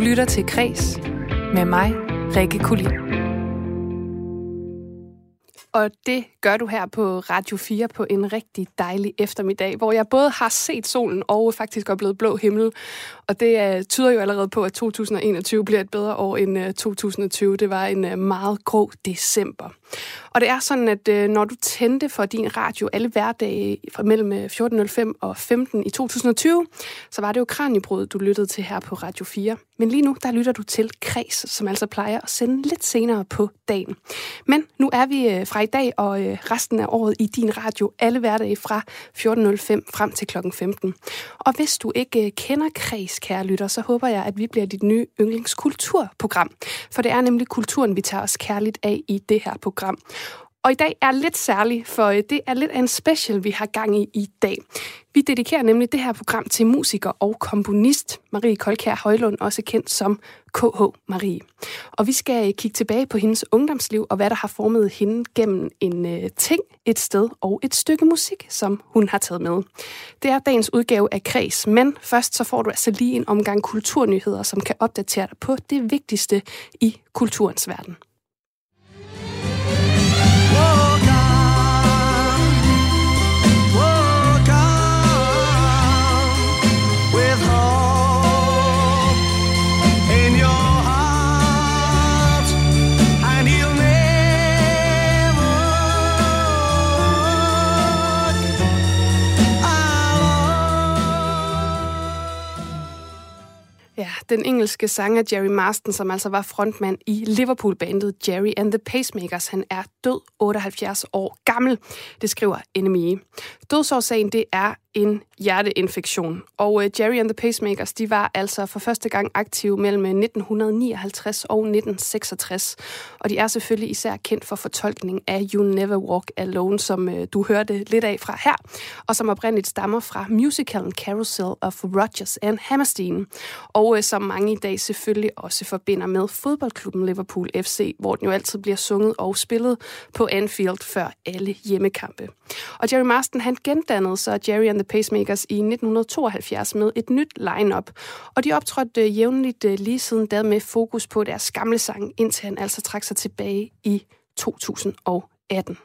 Du lytter til Kres med mig, Rikke Kulin. Og det gør du her på Radio 4 på en rigtig dejlig eftermiddag, hvor jeg både har set solen og faktisk er blevet blå himmel. Og det uh, tyder jo allerede på, at 2021 bliver et bedre år end øh, uh, 2020. Det var en uh, meget grå december. Og det er sådan, at øh, når du tændte for din radio alle hverdage fra mellem øh, 14.05 og 15 i 2020, så var det jo Kranjebrud, du lyttede til her på Radio 4. Men lige nu, der lytter du til Kreds, som altså plejer at sende lidt senere på dagen. Men nu er vi øh, fra i dag og resten af året i din radio alle hverdage fra 14.05 frem til kl. 15. Og hvis du ikke kender Kreds, kære lytter, så håber jeg, at vi bliver dit nye yndlingskulturprogram. For det er nemlig kulturen, vi tager os kærligt af i det her program. Og i dag er lidt særlig, for øh, det er lidt af en special, vi har gang i i dag. Vi dedikerer nemlig det her program til musiker og komponist Marie Kolkær Højlund, også kendt som KH Marie. Og vi skal øh, kigge tilbage på hendes ungdomsliv og hvad der har formet hende gennem en øh, ting, et sted og et stykke musik, som hun har taget med. Det er dagens udgave af Kreds, men først så får du altså lige en omgang kulturnyheder, som kan opdatere dig på det vigtigste i kulturens verden. Ja, den engelske sanger Jerry Marston, som altså var frontmand i Liverpool-bandet Jerry and the Pacemakers, han er død 78 år gammel. Det skriver NME. Dødsårsagen det er en hjerteinfektion. Og øh, Jerry and the Pacemakers, de var altså for første gang aktive mellem øh, 1959 og 1966. Og de er selvfølgelig især kendt for fortolkning af You Never Walk Alone, som øh, du hørte lidt af fra her, og som oprindeligt stammer fra musicalen Carousel of Rodgers and Hammerstein. Og som mange i dag selvfølgelig også forbinder med fodboldklubben Liverpool FC, hvor den jo altid bliver sunget og spillet på Anfield før alle hjemmekampe. Og Jerry Marston, han gendannede så Jerry and the Pacemakers i 1972 med et nyt lineup, og de optrådte øh, jævnligt øh, lige siden da med fokus på deres gamle sang, indtil han altså trak sig tilbage i 2018.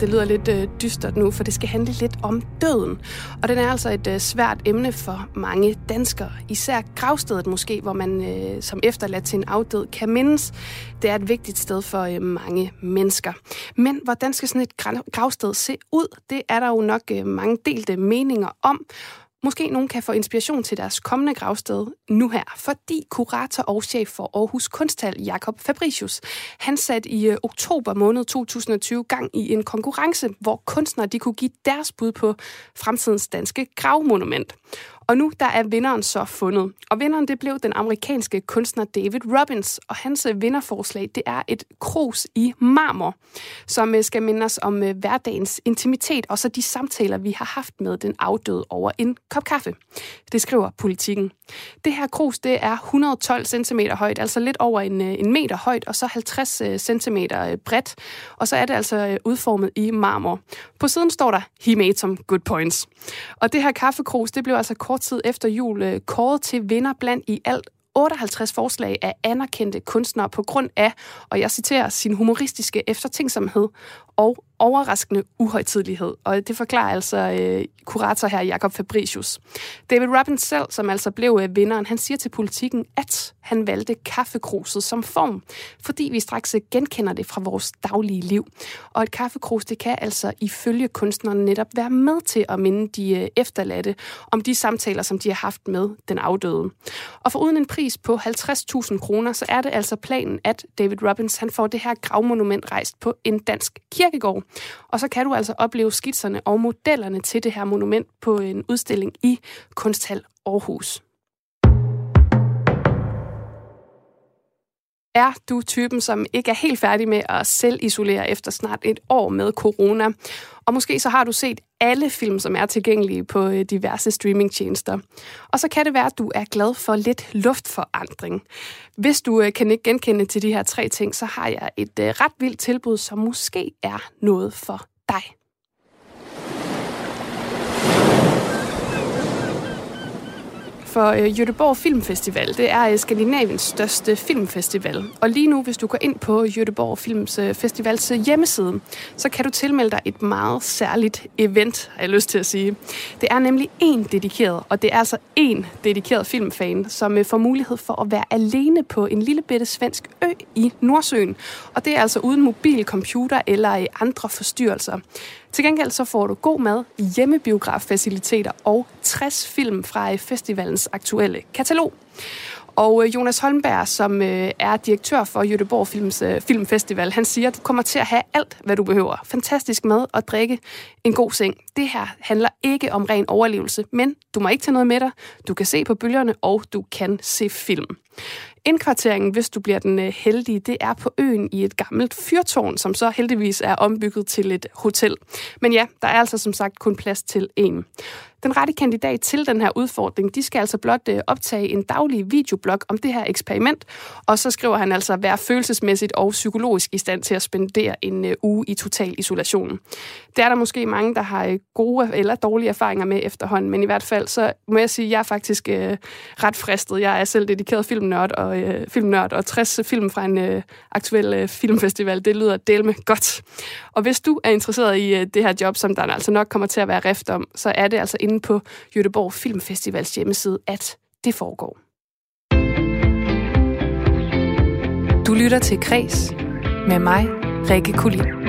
det lyder lidt øh, dystert nu, for det skal handle lidt om døden. Og den er altså et øh, svært emne for mange danskere. Især gravstedet måske, hvor man øh, som efterladt til en afdød kan mindes. Det er et vigtigt sted for øh, mange mennesker. Men hvordan skal sådan et gravsted se ud? Det er der jo nok øh, mange delte meninger om. Måske nogen kan få inspiration til deres kommende gravsted nu her, fordi kurator og chef for Aarhus Kunsthal, Jakob Fabricius, han satte i øh, oktober måned 2020 gang i en konkurrence, hvor kunstnere de kunne give deres bud på fremtidens danske gravmonument. Og nu der er vinderen så fundet. Og vinderen det blev den amerikanske kunstner David Robbins, og hans øh, vinderforslag det er et krus i marmor, som øh, skal minde os om øh, hverdagens intimitet, og så de samtaler, vi har haft med den afdøde over en kop kaffe. Det skriver politikken. Det her krus det er 112 cm højt, altså lidt over en, en meter højt, og så 50 cm bredt, og så er det altså udformet i marmor. På siden står der, he made some good points. Og det her kaffekrus, det blev altså kort kort tid efter jul øh, kåret til vinder blandt i alt 58 forslag af anerkendte kunstnere på grund af, og jeg citerer, sin humoristiske eftertænksomhed og overraskende uhøjtidlighed. Og det forklarer altså øh, kurator her Jakob Fabricius. David Robbins selv, som altså blev øh, vinderen, han siger til politikken, at han valgte kaffekruset som form, fordi vi straks øh, genkender det fra vores daglige liv. Og et kaffekrus, det kan altså ifølge kunstneren netop være med til at minde de øh, efterladte om de samtaler, som de har haft med den afdøde. Og for uden en pris på 50.000 kroner, så er det altså planen, at David Robbins han får det her gravmonument rejst på en dansk kirkegård. Og så kan du altså opleve skitserne og modellerne til det her monument på en udstilling i Kunsthal Aarhus. Er du typen, som ikke er helt færdig med at selv isolere efter snart et år med corona? Og måske så har du set alle film, som er tilgængelige på øh, diverse streamingtjenester. Og så kan det være, at du er glad for lidt luftforandring. Hvis du øh, kan ikke genkende til de her tre ting, så har jeg et øh, ret vildt tilbud, som måske er noget for dig. For øh, Göteborg Filmfestival. Det er øh, Skandinaviens største filmfestival. Og lige nu, hvis du går ind på Göteborg Films øh, Festivals øh, hjemmeside, så kan du tilmelde dig et meget særligt event, har jeg lyst til at sige. Det er nemlig en dedikeret, og det er altså en dedikeret filmfan, som øh, får mulighed for at være alene på en lille bitte svensk ø i Nordsøen. Og det er altså uden mobil, computer eller øh, andre forstyrrelser. Til gengæld så får du god mad, hjemmebiograffaciliteter og 60 film fra festivalens aktuelle katalog. Og øh, Jonas Holmberg, som øh, er direktør for Göteborg Films øh, Filmfestival, han siger, at du kommer til at have alt, hvad du behøver. Fantastisk mad og drikke, en god seng. Det her handler ikke om ren overlevelse, men du må ikke tage noget med dig. Du kan se på bølgerne, og du kan se film. Indkvarteringen, hvis du bliver den øh, heldige, det er på øen i et gammelt fyrtårn, som så heldigvis er ombygget til et hotel. Men ja, der er altså som sagt kun plads til en. Den rette kandidat til den her udfordring, de skal altså blot øh, optage en daglig videoblog om det her eksperiment, og så skriver han altså at være følelsesmæssigt og psykologisk i stand til at spendere en øh, uge i total isolation. Det er der måske mange, der har øh, gode eller dårlige erfaringer med efterhånden, men i hvert fald så må jeg sige, at jeg er faktisk øh, ret fristet. Jeg er selv dedikeret filmnørd og, øh, filmnørd, og 60 film fra en øh, aktuel øh, filmfestival, det lyder delme godt. Og hvis du er interesseret i øh, det her job, som der altså nok kommer til at være rift om, så er det altså inde på Göteborg Filmfestivals hjemmeside, at det foregår. Du lytter til Kres med mig, Rikke Kulin.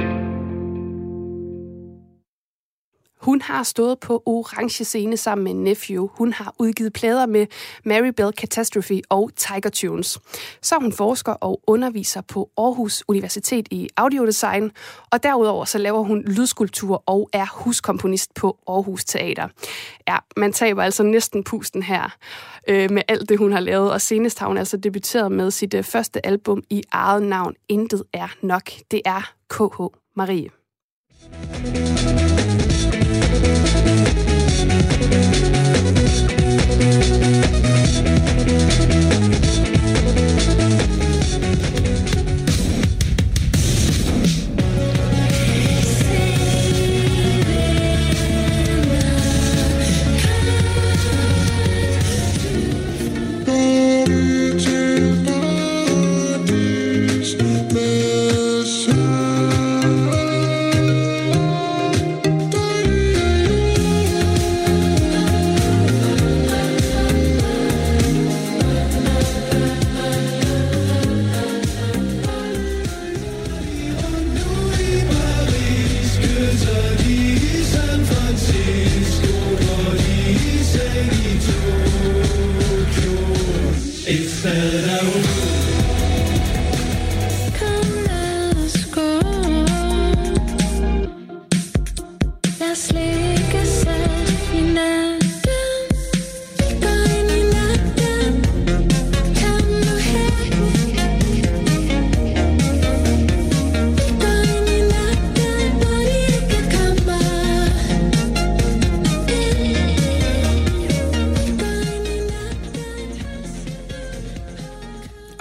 Hun har stået på orange scene sammen med Nephew. Hun har udgivet plader med Mary Bell Catastrophe og Tiger Tunes. Så hun forsker og underviser på Aarhus Universitet i audiodesign, og derudover så laver hun lydskulptur og er huskomponist på Aarhus Teater. Ja, man taber altså næsten pusten her øh, med alt det, hun har lavet, og senest har hun altså debuteret med sit øh, første album i eget navn, Intet er nok. Det er KH Marie. Og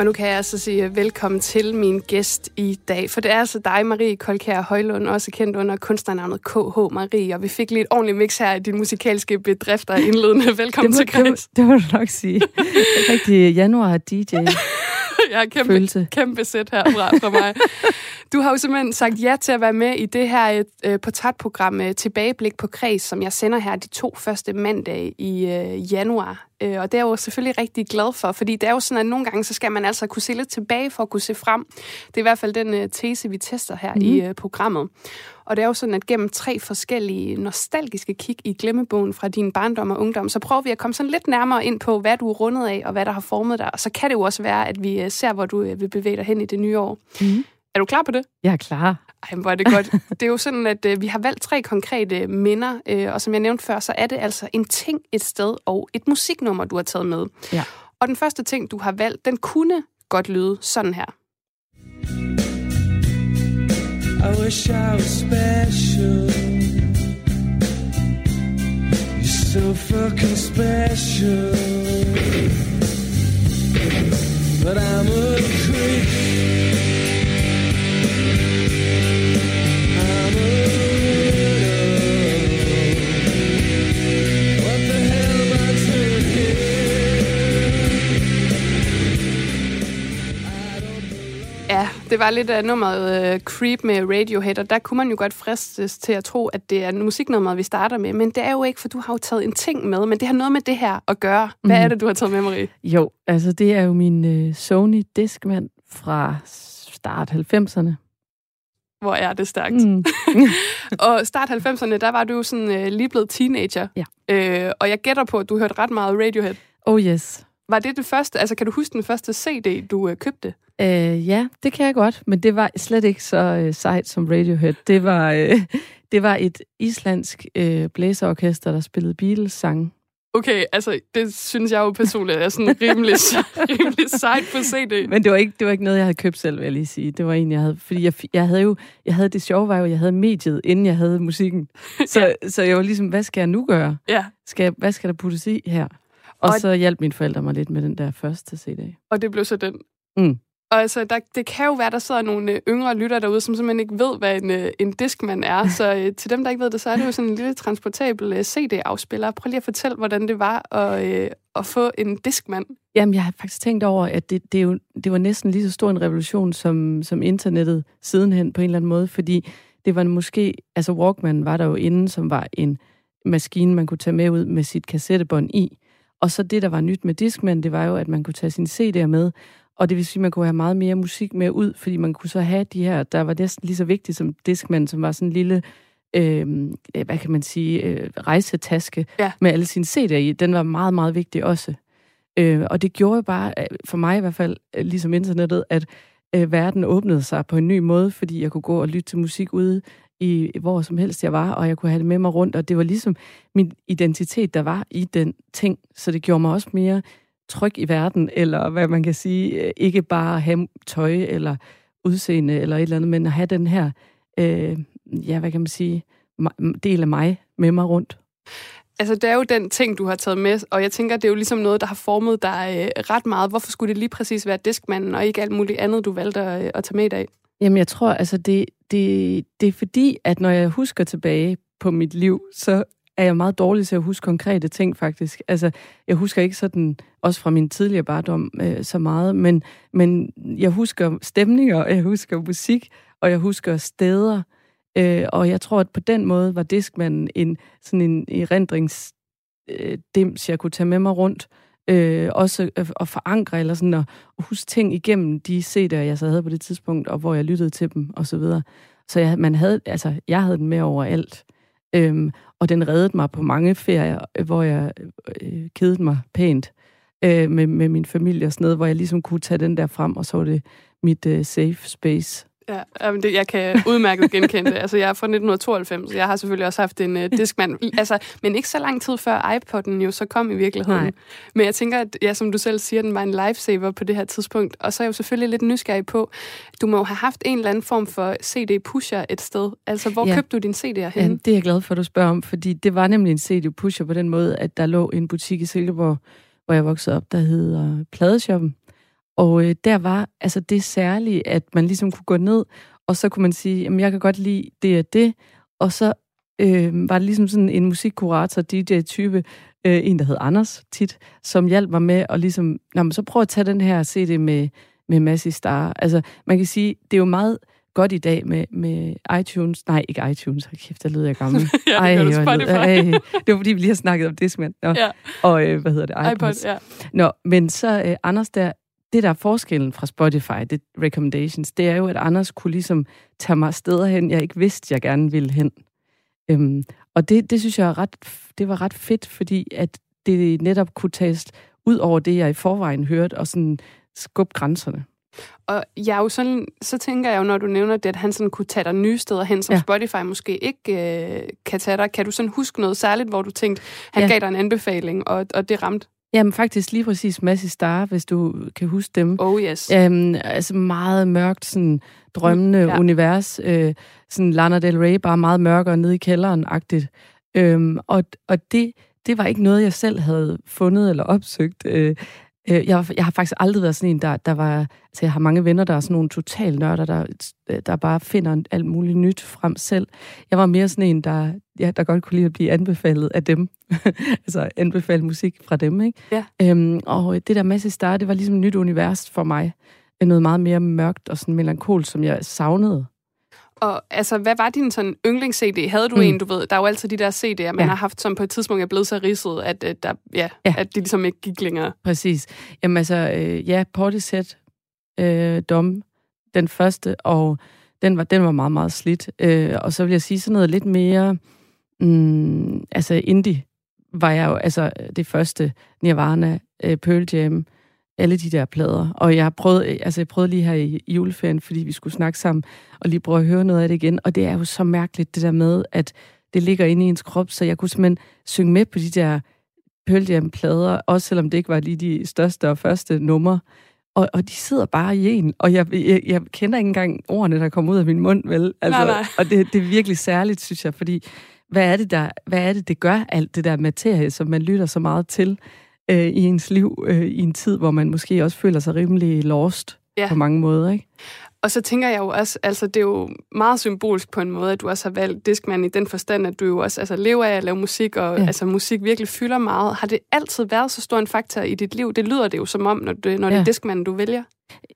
nu kan jeg altså sige velkommen til min gæst i dag, for det er altså dig, Marie Kolkær Højlund, også kendt under kunstnernavnet KH Marie, og vi fik lige et ordentligt mix her i din musikalske bedrifter indledende. Velkommen det må, til Chris. Det, det må du nok sige. Rigtig januar DJ. jeg har kæmpe, Følelse. kæmpe sæt herfra fra mig. Du har jo simpelthen sagt ja til at være med i det her øh, portrætprogram øh, Tilbageblik på Kreds, som jeg sender her de to første mandage i øh, januar. Øh, og det er jeg jo selvfølgelig rigtig glad for, fordi det er jo sådan, at nogle gange, så skal man altså kunne se lidt tilbage for at kunne se frem. Det er i hvert fald den øh, tese, vi tester her mm. i mhm. øh, programmet. Og det er jo sådan, at gennem tre forskellige nostalgiske kig i glemmebogen fra din barndom og ungdom, så prøver vi at komme sådan lidt nærmere ind på, hvad du er rundet af, og hvad der har formet dig. Og så kan det jo også være, at vi øh, ser, hvor du øh, vil bevæge dig hen i det nye år. Mm. Er du klar på det? Jeg er klar. Ej, hvor er det godt. Det er jo sådan, at øh, vi har valgt tre konkrete øh, minder, øh, og som jeg nævnte før, så er det altså en ting, et sted og et musiknummer, du har taget med. Ja. Og den første ting, du har valgt, den kunne godt lyde sådan her. I wish I was special You're so fucking special But I'm a creep det var lidt af nummeret uh, Creep med Radiohead, og der kunne man jo godt fristes til at tro, at det er musiknummeret, vi starter med. Men det er jo ikke, for du har jo taget en ting med, men det har noget med det her at gøre. Hvad Mhm. er det, du har taget med, Marie? Jo, altså det er jo min øh, Sony Discman fra start 90'erne. Hvor er det stærkt. Mm. Og start 90'erne, der var du jo sådan øh, lige blevet teenager. Ja. Øh, og jeg gætter på, at du hørte ret meget Radiohead. Oh yes. Var det det første, altså kan du huske den første CD, du øh, købte? Øh, ja, det kan jeg godt, men det var slet ikke så øh, sejt som Radiohead. Det var, øh, det var et islandsk øh, blæserorkester, der spillede Beatles-sange. Okay, altså det synes jeg jo personligt er sådan rimelig, rimelig sejt på CD. Men det var, ikke, det var ikke noget, jeg havde købt selv, vil jeg lige sige. Det var en, jeg havde... Fordi jeg, jeg havde jo... Jeg havde det sjove var jo, jeg havde mediet, inden jeg havde musikken. Så, ja. så jeg var ligesom, hvad skal jeg nu gøre? Ja, Skal hvad skal der puttes i her? Og, Og- så hjalp mine forældre mig lidt med den der første CD. og det blev så den. Mm. Og altså, der, det kan jo være, der sidder nogle øh, yngre lytter derude, som simpelthen ikke ved, hvad en, øh, en diskman er. Så øh, til dem, der ikke ved det, så er det jo sådan en lille transportabel CD-afspiller. Prøv lige at fortælle, hvordan det var at, øh, at få en diskmand. Jamen, jeg har faktisk tænkt over, at det, det, jo, det var næsten lige så stor en revolution som, som internettet sidenhen på en eller anden måde, fordi det var måske, altså Walkman var der jo inden, som var en maskine, man kunne tage med ud med sit kassettebånd i. Og så det, der var nyt med Discman, det var jo, at man kunne tage sine CD'er med, og det vil sige, at man kunne have meget mere musik med ud, fordi man kunne så have de her, der var næsten lige så vigtigt som Discman, som var sådan en lille, øh, hvad kan man sige, øh, rejsetaske Ja. med alle sine CD'er i. Den var meget, meget vigtig også. Øh, og det gjorde bare, øh, for mig i hvert fald, øh, ligesom internettet, at øh, verden åbnede sig på en ny måde, fordi jeg kunne gå og lytte til musik ude i hvor som helst jeg var, og jeg kunne have det med mig rundt, og det var ligesom min identitet, der var i den ting, så det gjorde mig også mere tryg i verden, eller hvad man kan sige, øh, ikke bare have tøj eller udseende eller et eller andet, men at have den her, øh, ja, hvad kan man sige, del af mig med mig rundt. Altså, det er jo den ting, du har taget med, og jeg tænker, det er jo ligesom noget, der har formet dig øh, ret meget. Hvorfor skulle det lige præcis være diskmanden, og ikke alt muligt andet, du valgte at, øh, at tage med i dag? Jamen, jeg tror, altså, det, det, det er fordi, at når jeg husker tilbage på mit liv, så er jeg meget dårlig til at huske konkrete ting, faktisk. Altså, jeg husker ikke sådan, også fra min tidligere barndom, øh, så meget, men, men jeg husker stemninger, og jeg husker musik, og jeg husker steder, øh, og jeg tror, at på den måde var Diskmanden en, sådan en erindringsdims, øh, jeg kunne tage med mig rundt, øh, Øh, også at, at forankre, eller sådan at, huske ting igennem de CD'er, jeg så havde på det tidspunkt, og hvor jeg lyttede til dem, og så videre. Så jeg, man havde, altså, jeg havde den med overalt. Øhm, og den reddede mig på mange ferier, øh, hvor jeg øh, kedede mig pænt øh, med, med min familie og sådan noget, hvor jeg ligesom kunne tage den der frem, og så var det mit øh, safe space. Ja, jamen det, jeg kan udmærket genkende det. Altså, jeg er fra 1992, så jeg har selvfølgelig også haft en uh, diskmand. Altså, men ikke så lang tid før iPod'en jo så kom i virkeligheden. Nej. Men jeg tænker, at ja, som du selv siger, den var en lifesaver på det her tidspunkt. Og så er jeg jo selvfølgelig lidt nysgerrig på, du må jo have haft en eller anden form for CD-pusher et sted. Altså, hvor ja. Ja. købte du dine CD'er Ja, henne? det er jeg glad for, at du spørger om, fordi det var nemlig en CD-pusher på den måde, at der lå en butik i Silkeborg, hvor jeg voksede op, der hedder Pladeshoppen. Og øh, der var altså det særlige, at man ligesom kunne gå ned, og så kunne man sige, jamen jeg kan godt lide det og det, og så øh, var det ligesom sådan en musikkurator, DJ-type, øh, en der hed Anders tit, som hjalp mig med at ligesom, Nå, men så prøv at tage den her CD med, med Massey Star. Altså man kan sige, det er jo meget godt i dag med, med iTunes. Nej, ikke iTunes. Hold kæft, der lyder jeg gammel. Ja, det lød- Spotify. ej, det var fordi, vi lige har snakket om Discman. Nå, Ja, Og øh, hvad hedder det? iPod, iPods. ja. Nå, men så øh, Anders der, det der er forskellen fra Spotify, det recommendations, det er jo, at Anders kunne ligesom tage mig steder hen, jeg ikke vidste, jeg gerne ville hen. Øhm, og det, det synes jeg er ret, det var ret fedt, fordi at det netop kunne tages ud over det, jeg i forvejen hørte, og sådan skubbe grænserne. Og jeg er jo sådan, så tænker jeg jo, når du nævner det, at han sådan kunne tage dig nye steder hen, som ja. Spotify måske ikke øh, kan tage dig. Kan du sådan huske noget særligt, hvor du tænkte, han. Ja. gav dig en anbefaling, og, og det ramte? Jamen faktisk lige præcis Massey Star, hvis du kan huske dem. Oh yes. Øhm, altså meget mørkt, sådan drømmende Ja. ja. univers. Øh, sådan Lana Del Rey, bare meget mørkere nede i kælderen-agtigt. Øhm, og og det, det var ikke noget, jeg selv havde fundet eller opsøgt. Øh, øh, jeg, jeg har faktisk aldrig været sådan en, der, der var... Altså, jeg har mange venner, der er sådan nogle total nørder, der, der bare finder alt muligt nyt frem selv. Jeg var mere sådan en, der, ja, der godt kunne lide at blive anbefalet af dem. altså anbefale musik fra dem, ikke? Ja. Øhm, og det der Masse Star, det var ligesom et nyt univers for mig. Noget meget mere mørkt og sådan melankol, som jeg savnede. Og altså, hvad var din sådan yndlings-CD? Havde du Mm. en, du ved, der er jo altid de der CD'er, man Ja. har haft, som på et tidspunkt er blevet så ridset, at, øh, der, ja, Ja. ja. at de ligesom ikke gik længere. Præcis. Jamen altså, øh, ja, Portishead, øh, Dom, den første, og den var, den var meget, meget slidt. Øh, og så vil jeg sige sådan noget lidt mere, mm, altså indie var jeg jo, altså det første, Nirvana, øh, Pearl Jam, alle de der plader. Og jeg prøvede, altså jeg prøvede lige her i juleferien, fordi vi skulle snakke sammen, og lige prøve at høre noget af det igen. Og det er jo så mærkeligt, det der med, at det ligger inde i ens krop, så jeg kunne simpelthen synge med på de der Pearl Jam-plader, også selvom det ikke var lige de største og første numre. Og, og de sidder bare i en, og jeg, jeg, jeg kender ikke engang ordene, der kommer ud af min mund, vel? Altså, Nej, nej. Og det, det er virkelig særligt, synes jeg, fordi hvad er det, der, hvad er det, det gør, alt det der materie, som man lytter så meget til øh, i ens liv, øh, i en tid, hvor man måske også føler sig rimelig lost Ja. på mange måder, ikke? Og så tænker jeg jo også, altså det er jo meget symbolsk på en måde, at du også har valgt Discman i den forstand, at du jo også altså, lever af at lave musik, og Ja. altså musik virkelig fylder meget. Har det altid været så stor en faktor i dit liv? Det lyder det jo som om, når, det, når ja. det er Discman, du vælger.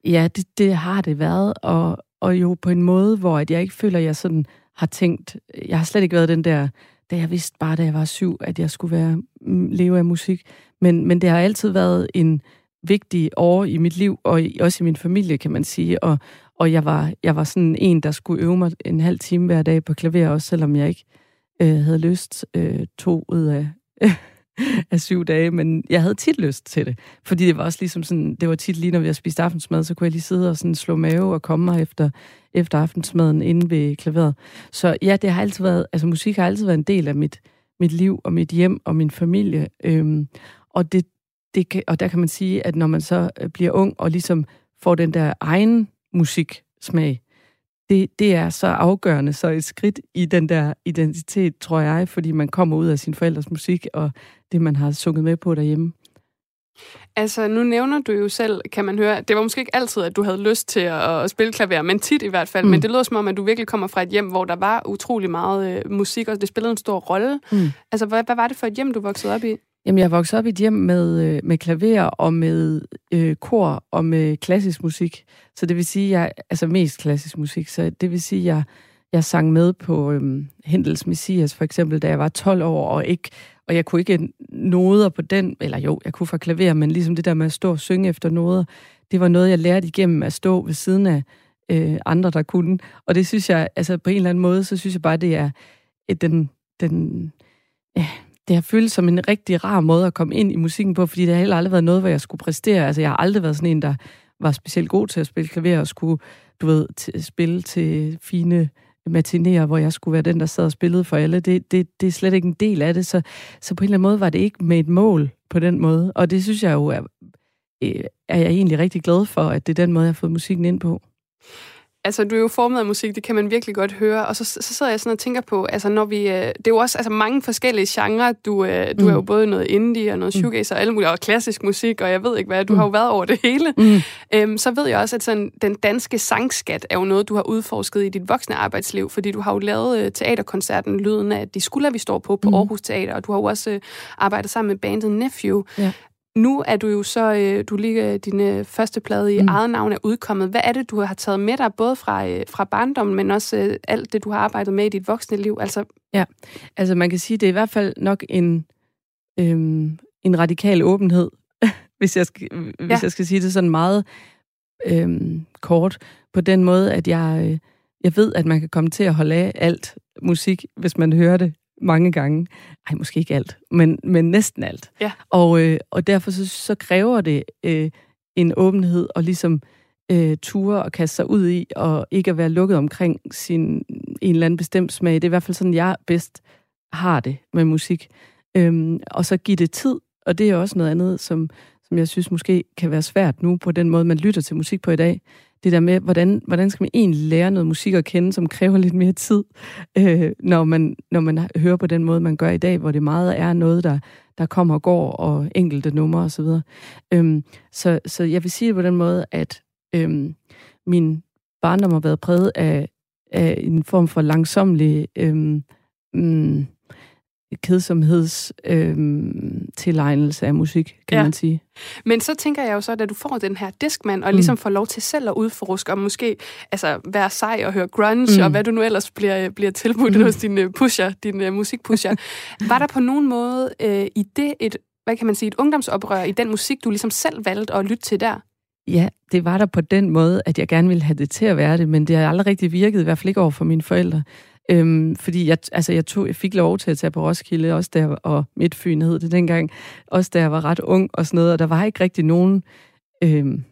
Ja, det, det har det været, og, og jo på en måde, hvor at jeg ikke føler, at jeg sådan har tænkt, jeg har slet ikke været den der, da jeg vidste bare, da jeg var syv, at jeg skulle være mm, leve af musik. Men, men det har altid været en vigtig år i mit liv, og i, også i min familie, kan man sige. Og, og jeg, var, jeg var sådan en, der skulle øve mig en halv time hver dag på klaver, også selvom jeg ikke øh, havde lyst øh, to ud af, af syv dage, men jeg havde tit lyst til det. Fordi det var også ligesom sådan, det var tit lige, når vi havde spist aftensmad, så kunne jeg lige sidde og sådan slå mave og komme mig efter, efter aftensmaden inde ved klaveret. Så ja, det har altid været, altså musik har altid været en del af mit, mit liv og mit hjem og min familie. Øhm, og, det, det kan, og der kan man sige, at når man så øh, bliver ung og ligesom får den der egen musiksmag, det, det er så afgørende, så et skridt i den der identitet, tror jeg, fordi man kommer ud af sin forældres musik og det, man har sunget med på derhjemme. Altså, nu nævner du jo selv, kan man høre, det var måske ikke altid, at du havde lyst til at, at spille klaver, men tit i hvert fald. Mm. Men det lyder som om, at du virkelig kommer fra et hjem, hvor der var utrolig meget øh, musik, og det spillede en stor rolle. Mm. Altså, hvad, hvad var det for et hjem, du voksede op i? Jamen, jeg voksede op i et hjem med, øh, med klaver og med øh, kor og med klassisk musik. Så det vil sige, jeg altså mest klassisk musik. Så det vil sige, jeg jeg sang med på øhm, Hendels Messias for eksempel, da jeg var 12 år, og ikke og jeg kunne ikke noder på den, eller jo, jeg kunne fra klaver, men ligesom det der med at stå og synge efter noder, det var noget, jeg lærte igennem at stå ved siden af øh, andre, der kunne. Og det synes jeg, altså på en eller anden måde, så synes jeg bare, det er et, den, den, ja, det har føltes som en rigtig rar måde at komme ind i musikken på, fordi det har heller aldrig været noget, hvor jeg skulle præstere. Altså, jeg har aldrig været sådan en, der var specielt god til at spille klaver og skulle, du ved, t- spille til fine matinéer, hvor jeg skulle være den, der sad og spillede for alle. Det, det, det er slet ikke en del af det, så, så på en eller anden måde var det ikke med et mål på den måde. Og det synes jeg jo er, øh, er jeg egentlig rigtig glad for, at det er den måde, jeg har fået musikken ind på. Altså, du er jo formet af musik, det kan man virkelig godt høre. Og så, så sidder jeg sådan og tænker på, altså når vi... øh, Det er jo også altså, mange forskellige genrer. Du, øh, du Mm. er jo både noget indie og noget Mm. shoegaze og alle mulige, og klassisk musik, og jeg ved ikke hvad. Du Mm. har jo været over det hele. Mm. Øhm, så ved jeg også, at sådan, den danske sangskat er jo noget, du har udforsket i dit voksne arbejdsliv, fordi du har jo lavet øh, teaterkoncerten Lyden af de skulder, vi står på på Mhm. Aarhus Teater, og du har jo også øh, arbejdet sammen med bandet Nephew. Ja. Nu er du jo så, øh, du ligger din øh, første plade i Mm. eget navn er udkommet. Hvad er det, du har taget med dig, både fra, øh, fra barndommen, men også øh, alt det, du har arbejdet med i dit voksne liv? Altså, Altså man kan sige, det er i hvert fald nok en, øhm, en radikal åbenhed, hvis, jeg skal, hvis Ja. jeg skal sige det sådan meget øhm, kort, på den måde, at jeg, øh, jeg ved, at man kan komme til at holde af alt musik, hvis man hører det mange gange. Ej, måske ikke alt, men, men næsten alt. Ja. Og, øh, og derfor så, så kræver det øh, en åbenhed og ligesom øh, ture og kaste sig ud i, og ikke at være lukket omkring sin en eller anden bestemt smag. Det er i hvert fald sådan, jeg bedst har det med musik. Øhm, og så give det tid, og det er også noget andet, som, som jeg synes måske kan være svært nu på den måde, man lytter til musik på i dag. Det der med, hvordan, hvordan skal man egentlig lære noget musik at kende, som kræver lidt mere tid, øh, når, man, når man hører på den måde, man gør i dag, hvor det meget er noget, der, der kommer og går, og enkelte numre osv. Øhm, så, så jeg vil sige det på den måde, at øhm, min barndom har været præget af, af en form for langsomlig øhm, mm, kedsomheds øhm, tilegnelse af musik, kan Ja. man sige. Men så tænker jeg jo så, at du får den her diskmand, og Mm. ligesom får lov til selv at udforske, og måske altså, være sej og høre grunge, Mm. og hvad du nu ellers bliver, bliver tilbudt Mm. hos din øh, pusher, din uh, musikpusher. Var der på nogen måde øh, i det et, hvad kan man sige, et ungdomsoprør i den musik, du ligesom selv valgte at lytte til der? Ja, det var der på den måde, at jeg gerne ville have det til at være det, men det har aldrig rigtig virket, i hvert fald ikke over for mine forældre. Øhm, fordi jeg, altså jeg, tog, jeg fik lov til at tage på Roskilde, også der, og Midtfyn hed det dengang, også da jeg var ret ung og sådan noget, og der var ikke rigtig nogen, øhm,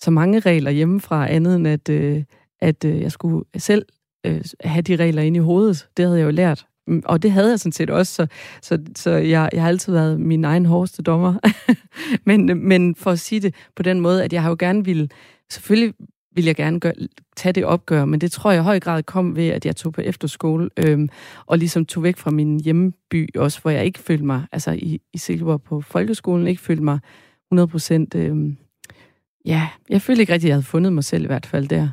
så mange regler hjemmefra, andet end at, øh, at øh, jeg skulle selv øh, have de regler inde i hovedet. Det havde jeg jo lært. Mm, og det havde jeg sådan set også, så, så, så jeg, jeg har altid været min egen hårdeste dommer. men, men for at sige det på den måde, at jeg har jo gerne ville, selvfølgelig vil jeg gerne gøre, tage det opgør, men det tror jeg i høj grad kom ved, at jeg tog på efterskole, øhm, og ligesom tog væk fra min hjemby også, hvor jeg ikke følte mig, altså i, i Silkeborg på folkeskolen, ikke følte mig 100 procent, øhm, ja, jeg følte ikke rigtig, at jeg havde fundet mig selv i hvert fald der.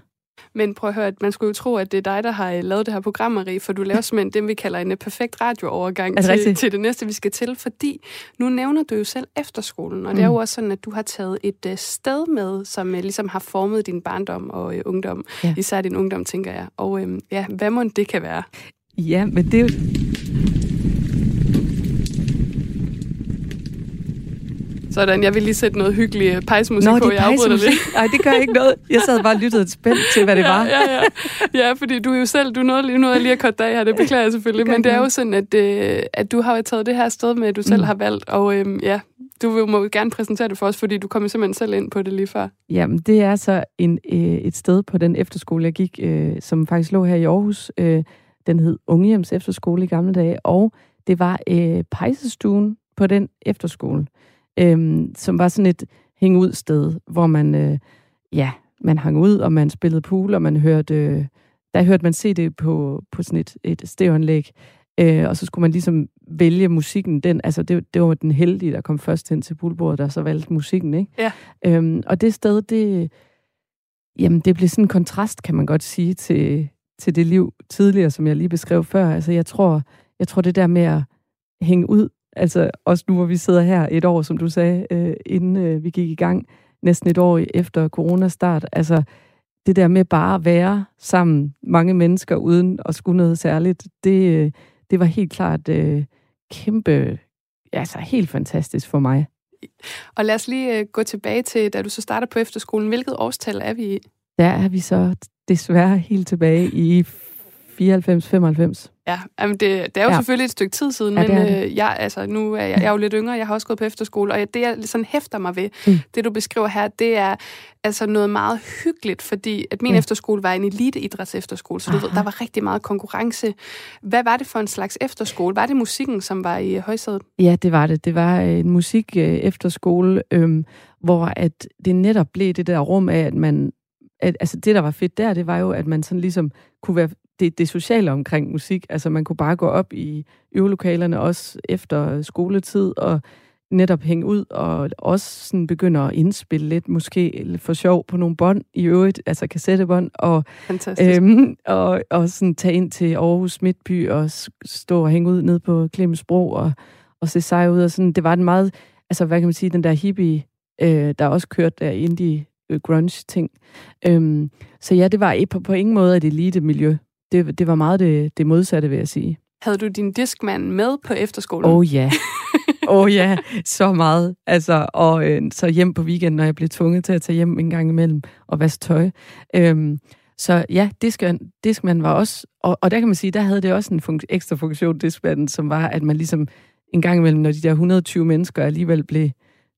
Men prøv at høre, at man skulle jo tro, at det er dig, der har øh, lavet det her program, Marie, for du laver simpelthen det, vi kalder en øh, perfekt radioovergang Er det til, rigtigt? til det næste, vi skal til, fordi nu nævner du jo selv efterskolen, og mm. det er jo også sådan, at du har taget et øh, sted med, som øh, ligesom har formet din barndom og øh, ungdom, Ja. især din ungdom, tænker jeg. Og øh, ja, hvad må det kan være? Ja, men det er jo... Sådan, jeg vil lige sætte noget hyggelig øh, pejsmusik Nå, på, det jeg er afbryder pejsemusik. Nej, det gør ikke noget. Jeg sad bare og lyttede spændt til, hvad det var. Ja, ja, ja. ja, fordi du er jo selv, du nåede lige, nåede lige at korte dig her, det beklager jeg selvfølgelig, Det men det er jo sådan, at, øh, at du har jo taget det her sted med, at du selv Mm. har valgt, og øh, ja, du vil- må jo gerne præsentere det for os, fordi du kom simpelthen selv ind på det lige før. Jamen, det er så en, øh, et sted på den efterskole, jeg gik, øh, som faktisk lå her i Aarhus. Øh, den hed Ungehjems Efterskole i gamle dage, og det var øh, pejsestuen på den efterskole, øh, som var sådan et hænge ud sted, hvor man, øh, ja, man hang ud, og man spillede pool, og man hørte, øh, der hørte man CD på, på sådan et, et stereoanlæg, øh, og så skulle man ligesom vælge musikken. Den, altså det, det var den heldige, der kom først hen til poolbordet, der så valgte musikken, ikke? Ja. Øhm, og det sted, det, jamen, det blev sådan en kontrast, kan man godt sige, til, til det liv tidligere, som jeg lige beskrev før. Altså, jeg tror, jeg tror det der med at hænge ud, altså også nu, hvor vi sidder her et år, som du sagde, øh, inden øh, vi gik i gang, næsten et år efter coronastart, altså det der med bare at være sammen, mange mennesker, uden at skulle noget særligt, det, øh, det var helt klart øh, kæmpe, altså helt fantastisk for mig. Og lad os lige øh, gå tilbage til, da du så starter på efterskolen. Hvilket årstal er vi i? Der er vi så desværre helt tilbage i 94-95. Ja, jamen det, det er jo ja. Selvfølgelig et stykke tid siden, Ja, men det er det. øh, jeg, altså, nu er jeg, jeg er jo lidt yngre, jeg har også gået på efterskole, og det, jeg sådan hæfter mig ved, Mm. det du beskriver her, det er altså noget meget hyggeligt, fordi at min Ja. efterskole var en eliteidræts efterskole, så du ved, der var rigtig meget konkurrence. Hvad var det for en slags efterskole? Var det musikken, som var i øh, højsædet? Ja, det var det. Det var øh, en musik øh, efterskole, øhm, hvor at det netop blev det der rum af, at man... At, altså det, der var fedt der, det var jo, at man sådan ligesom kunne være det, det sociale omkring musik. Altså man kunne bare gå op i øvelokalerne også efter skoletid og netop hænge ud og også sådan begynde at indspille lidt, måske lidt for sjov på nogle bånd i øvrigt, altså kassettebånd, og Fantastisk. Øhm, og, og sådan tage ind til Aarhus Midtby og stå og hænge ud ned på Clemensbro og, og se sej ud. Og sådan. Det var en meget, altså hvad kan man sige, den der hippie, øh, der også kørte der indie øh, grunge ting. Øhm, så ja, det var på, på ingen måde et elite miljø. Det, det var meget det, det modsatte, vil jeg sige. Havde du din diskmand med på efterskolen? Åh oh, ja. Åh oh, ja, så meget. Altså, og øh, så hjem på weekenden, når jeg blev tvunget til at tage hjem en gang imellem og vaske tøj. Øhm, så ja, diskmand, diskmand var også, og, og der kan man sige, der havde det også en fun- ekstra funktion, diskmanden, som var, at man ligesom en gang imellem, når de der 120 mennesker alligevel blev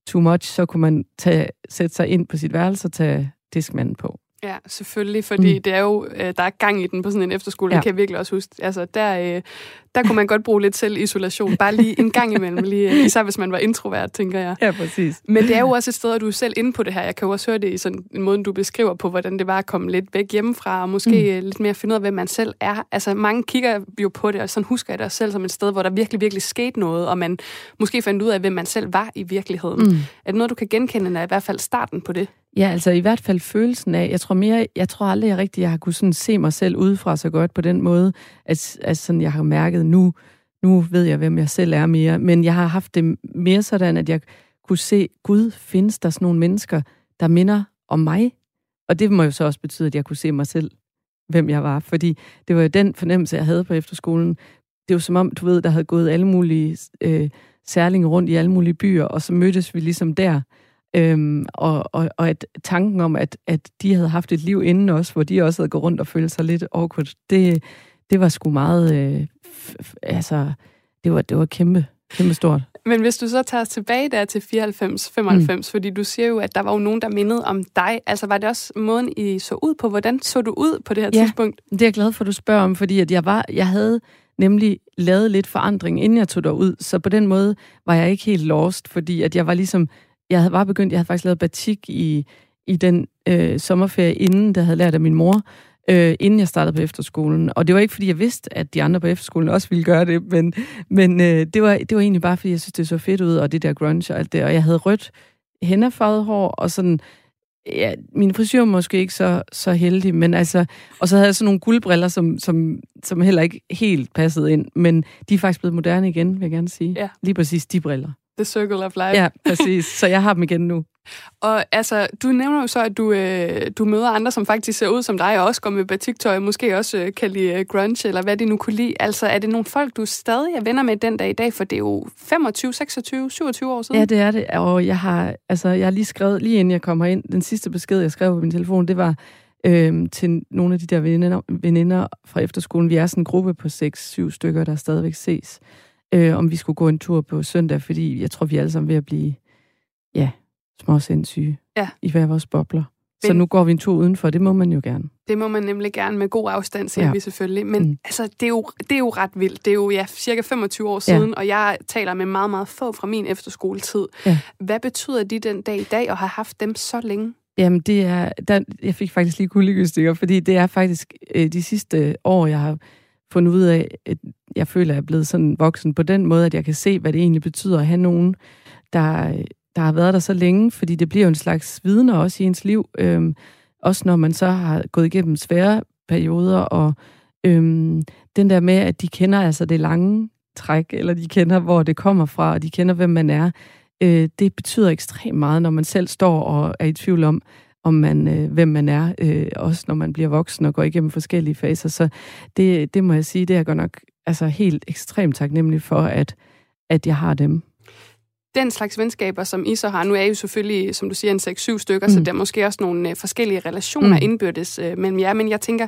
too much, så kunne man tage, sætte sig ind på sit værelse og tage diskmanden på. Ja, selvfølgelig, fordi Mm. det er jo, øh, der er gang i den på sådan en efterskole, ja. det kan jeg virkelig også huske. Altså, der, øh, der kunne man godt bruge lidt selvisolation, bare lige en gang imellem, lige, øh, især hvis man var introvert, tænker jeg. Ja, præcis. Men det er jo også et sted, at du er selv inde på det her. Jeg kan jo også høre det i sådan en måde, du beskriver på, hvordan det var at komme lidt væk hjemmefra, og måske mm. lidt mere finde ud af, hvem man selv er. Altså, mange kigger jo på det, og sådan husker jeg det også selv som et sted, hvor der virkelig, virkelig skete noget, og man måske fandt ud af, hvem man selv var i virkeligheden. Mm. Er det noget, du kan genkende, eller i hvert fald starten på det? Ja, altså i hvert fald følelsen af, jeg tror mere, jeg tror aldrig, jeg rigtig jeg har kunne sådan se mig selv udefra så godt på den måde, at, at sådan, jeg har mærket, nu, nu ved jeg, hvem jeg selv er mere. Men jeg har haft det mere sådan, at jeg kunne se, Gud, findes der sådan nogle mennesker, der minder om mig? Og det må jo så også betyde, at jeg kunne se mig selv, hvem jeg var. Fordi det var jo den fornemmelse, jeg havde på efterskolen. Det var som om, du ved, der havde gået alle mulige øh, særlinge rundt i alle mulige byer, og så mødtes vi ligesom der. Øhm, og, og, og at tanken om, at, at de havde haft et liv inden os, hvor de også havde gået rundt og følt sig lidt awkward, det, det var sgu meget, øh, altså, det var, det var kæmpe, kæmpe stort. Men hvis du så tager os tilbage der til 94, 95, mm. fordi du siger jo, at der var jo nogen, der mindede om dig. Altså var det også måden, I så ud på? Hvordan så du ud på det her Ja. tidspunkt? Det er jeg glad for, at du spørger om, fordi at jeg, var, jeg havde nemlig lavet lidt forandring, inden jeg tog derud, så på den måde var jeg ikke helt lost, fordi at jeg var ligesom, jeg havde bare begyndt, jeg havde faktisk lavet batik i, i den øh, sommerferie, inden der havde lært af min mor, øh, inden jeg startede på efterskolen. Og det var ikke, fordi jeg vidste, at de andre på efterskolen også ville gøre det, men, men øh, det, var, det var egentlig bare, fordi jeg synes, det så fedt ud, og det der grunge og alt det. Og jeg havde rødt hænderfarvet hår, og sådan, ja, min frisyr var måske ikke så, så heldig, men altså, og så havde jeg sådan nogle guldbriller, som, som, som heller ikke helt passede ind, men de er faktisk blevet moderne igen, vil jeg gerne sige. Ja. Lige præcis de briller. The Circle of Life. Ja, præcis. Så jeg har dem igen nu. Og altså, du nævner jo så, at du, øh, du møder andre, som faktisk ser ud som dig, og også går med batiktøj, måske også øh, kan lide øh, grunge, eller hvad de nu kunne lide. Altså, er det nogle folk, du stadig er venner med den dag i dag? For det er jo 25, 26, 27 år siden. Ja, det er det. Og jeg har, altså, jeg har lige skrevet, lige inden jeg kommer ind, den sidste besked, jeg skrev på min telefon, det var øhm, til nogle af de der veninder, veninder fra efterskolen. Vi er sådan en gruppe på 6-7 stykker, der stadigvæk ses. Øh, om vi skulle gå en tur på søndag, fordi jeg tror, vi er alle sammen ved at blive, ja, små sindssyge Ja. i hver vores bobler. Så Men- nu går vi en tur udenfor, det må man jo gerne. Det må man nemlig gerne med god afstand, siger Ja. ja. vi selvfølgelig. Men Mm. altså, det, er jo, det er jo ret vildt. Det er jo ja, cirka 25 år Ja. siden, og jeg taler med meget, meget få fra min efterskoletid. Ja. Hvad betyder de den dag i dag, at have haft dem så længe? Jamen, det er, der, jeg fik faktisk lige kuldegysninger, fordi det er faktisk øh, de sidste år, jeg har fundet ud af, at jeg føler, jeg er blevet sådan voksen på den måde, at jeg kan se, hvad det egentlig betyder at have nogen, der, der har været der så længe, fordi det bliver jo en slags vidner også i ens liv, øhm, også når man så har gået igennem svære perioder, og øhm, den der med, at de kender altså det lange træk, eller de kender, hvor det kommer fra, og de kender, hvem man er, øh, det betyder ekstremt meget, når man selv står og er i tvivl om, om man, øh, hvem man er, øh, også når man bliver voksen og går igennem forskellige faser. Så det, det må jeg sige, det er jeg godt nok altså, helt ekstremt taknemmelig for, at, at jeg har dem. Den slags venskaber, som I så har, nu er I jo selvfølgelig, som du siger, en 6-7 stykker, mm. så der er måske også nogle øh, forskellige relationer mm. indbyrdes øh, mellem jer, men jeg tænker,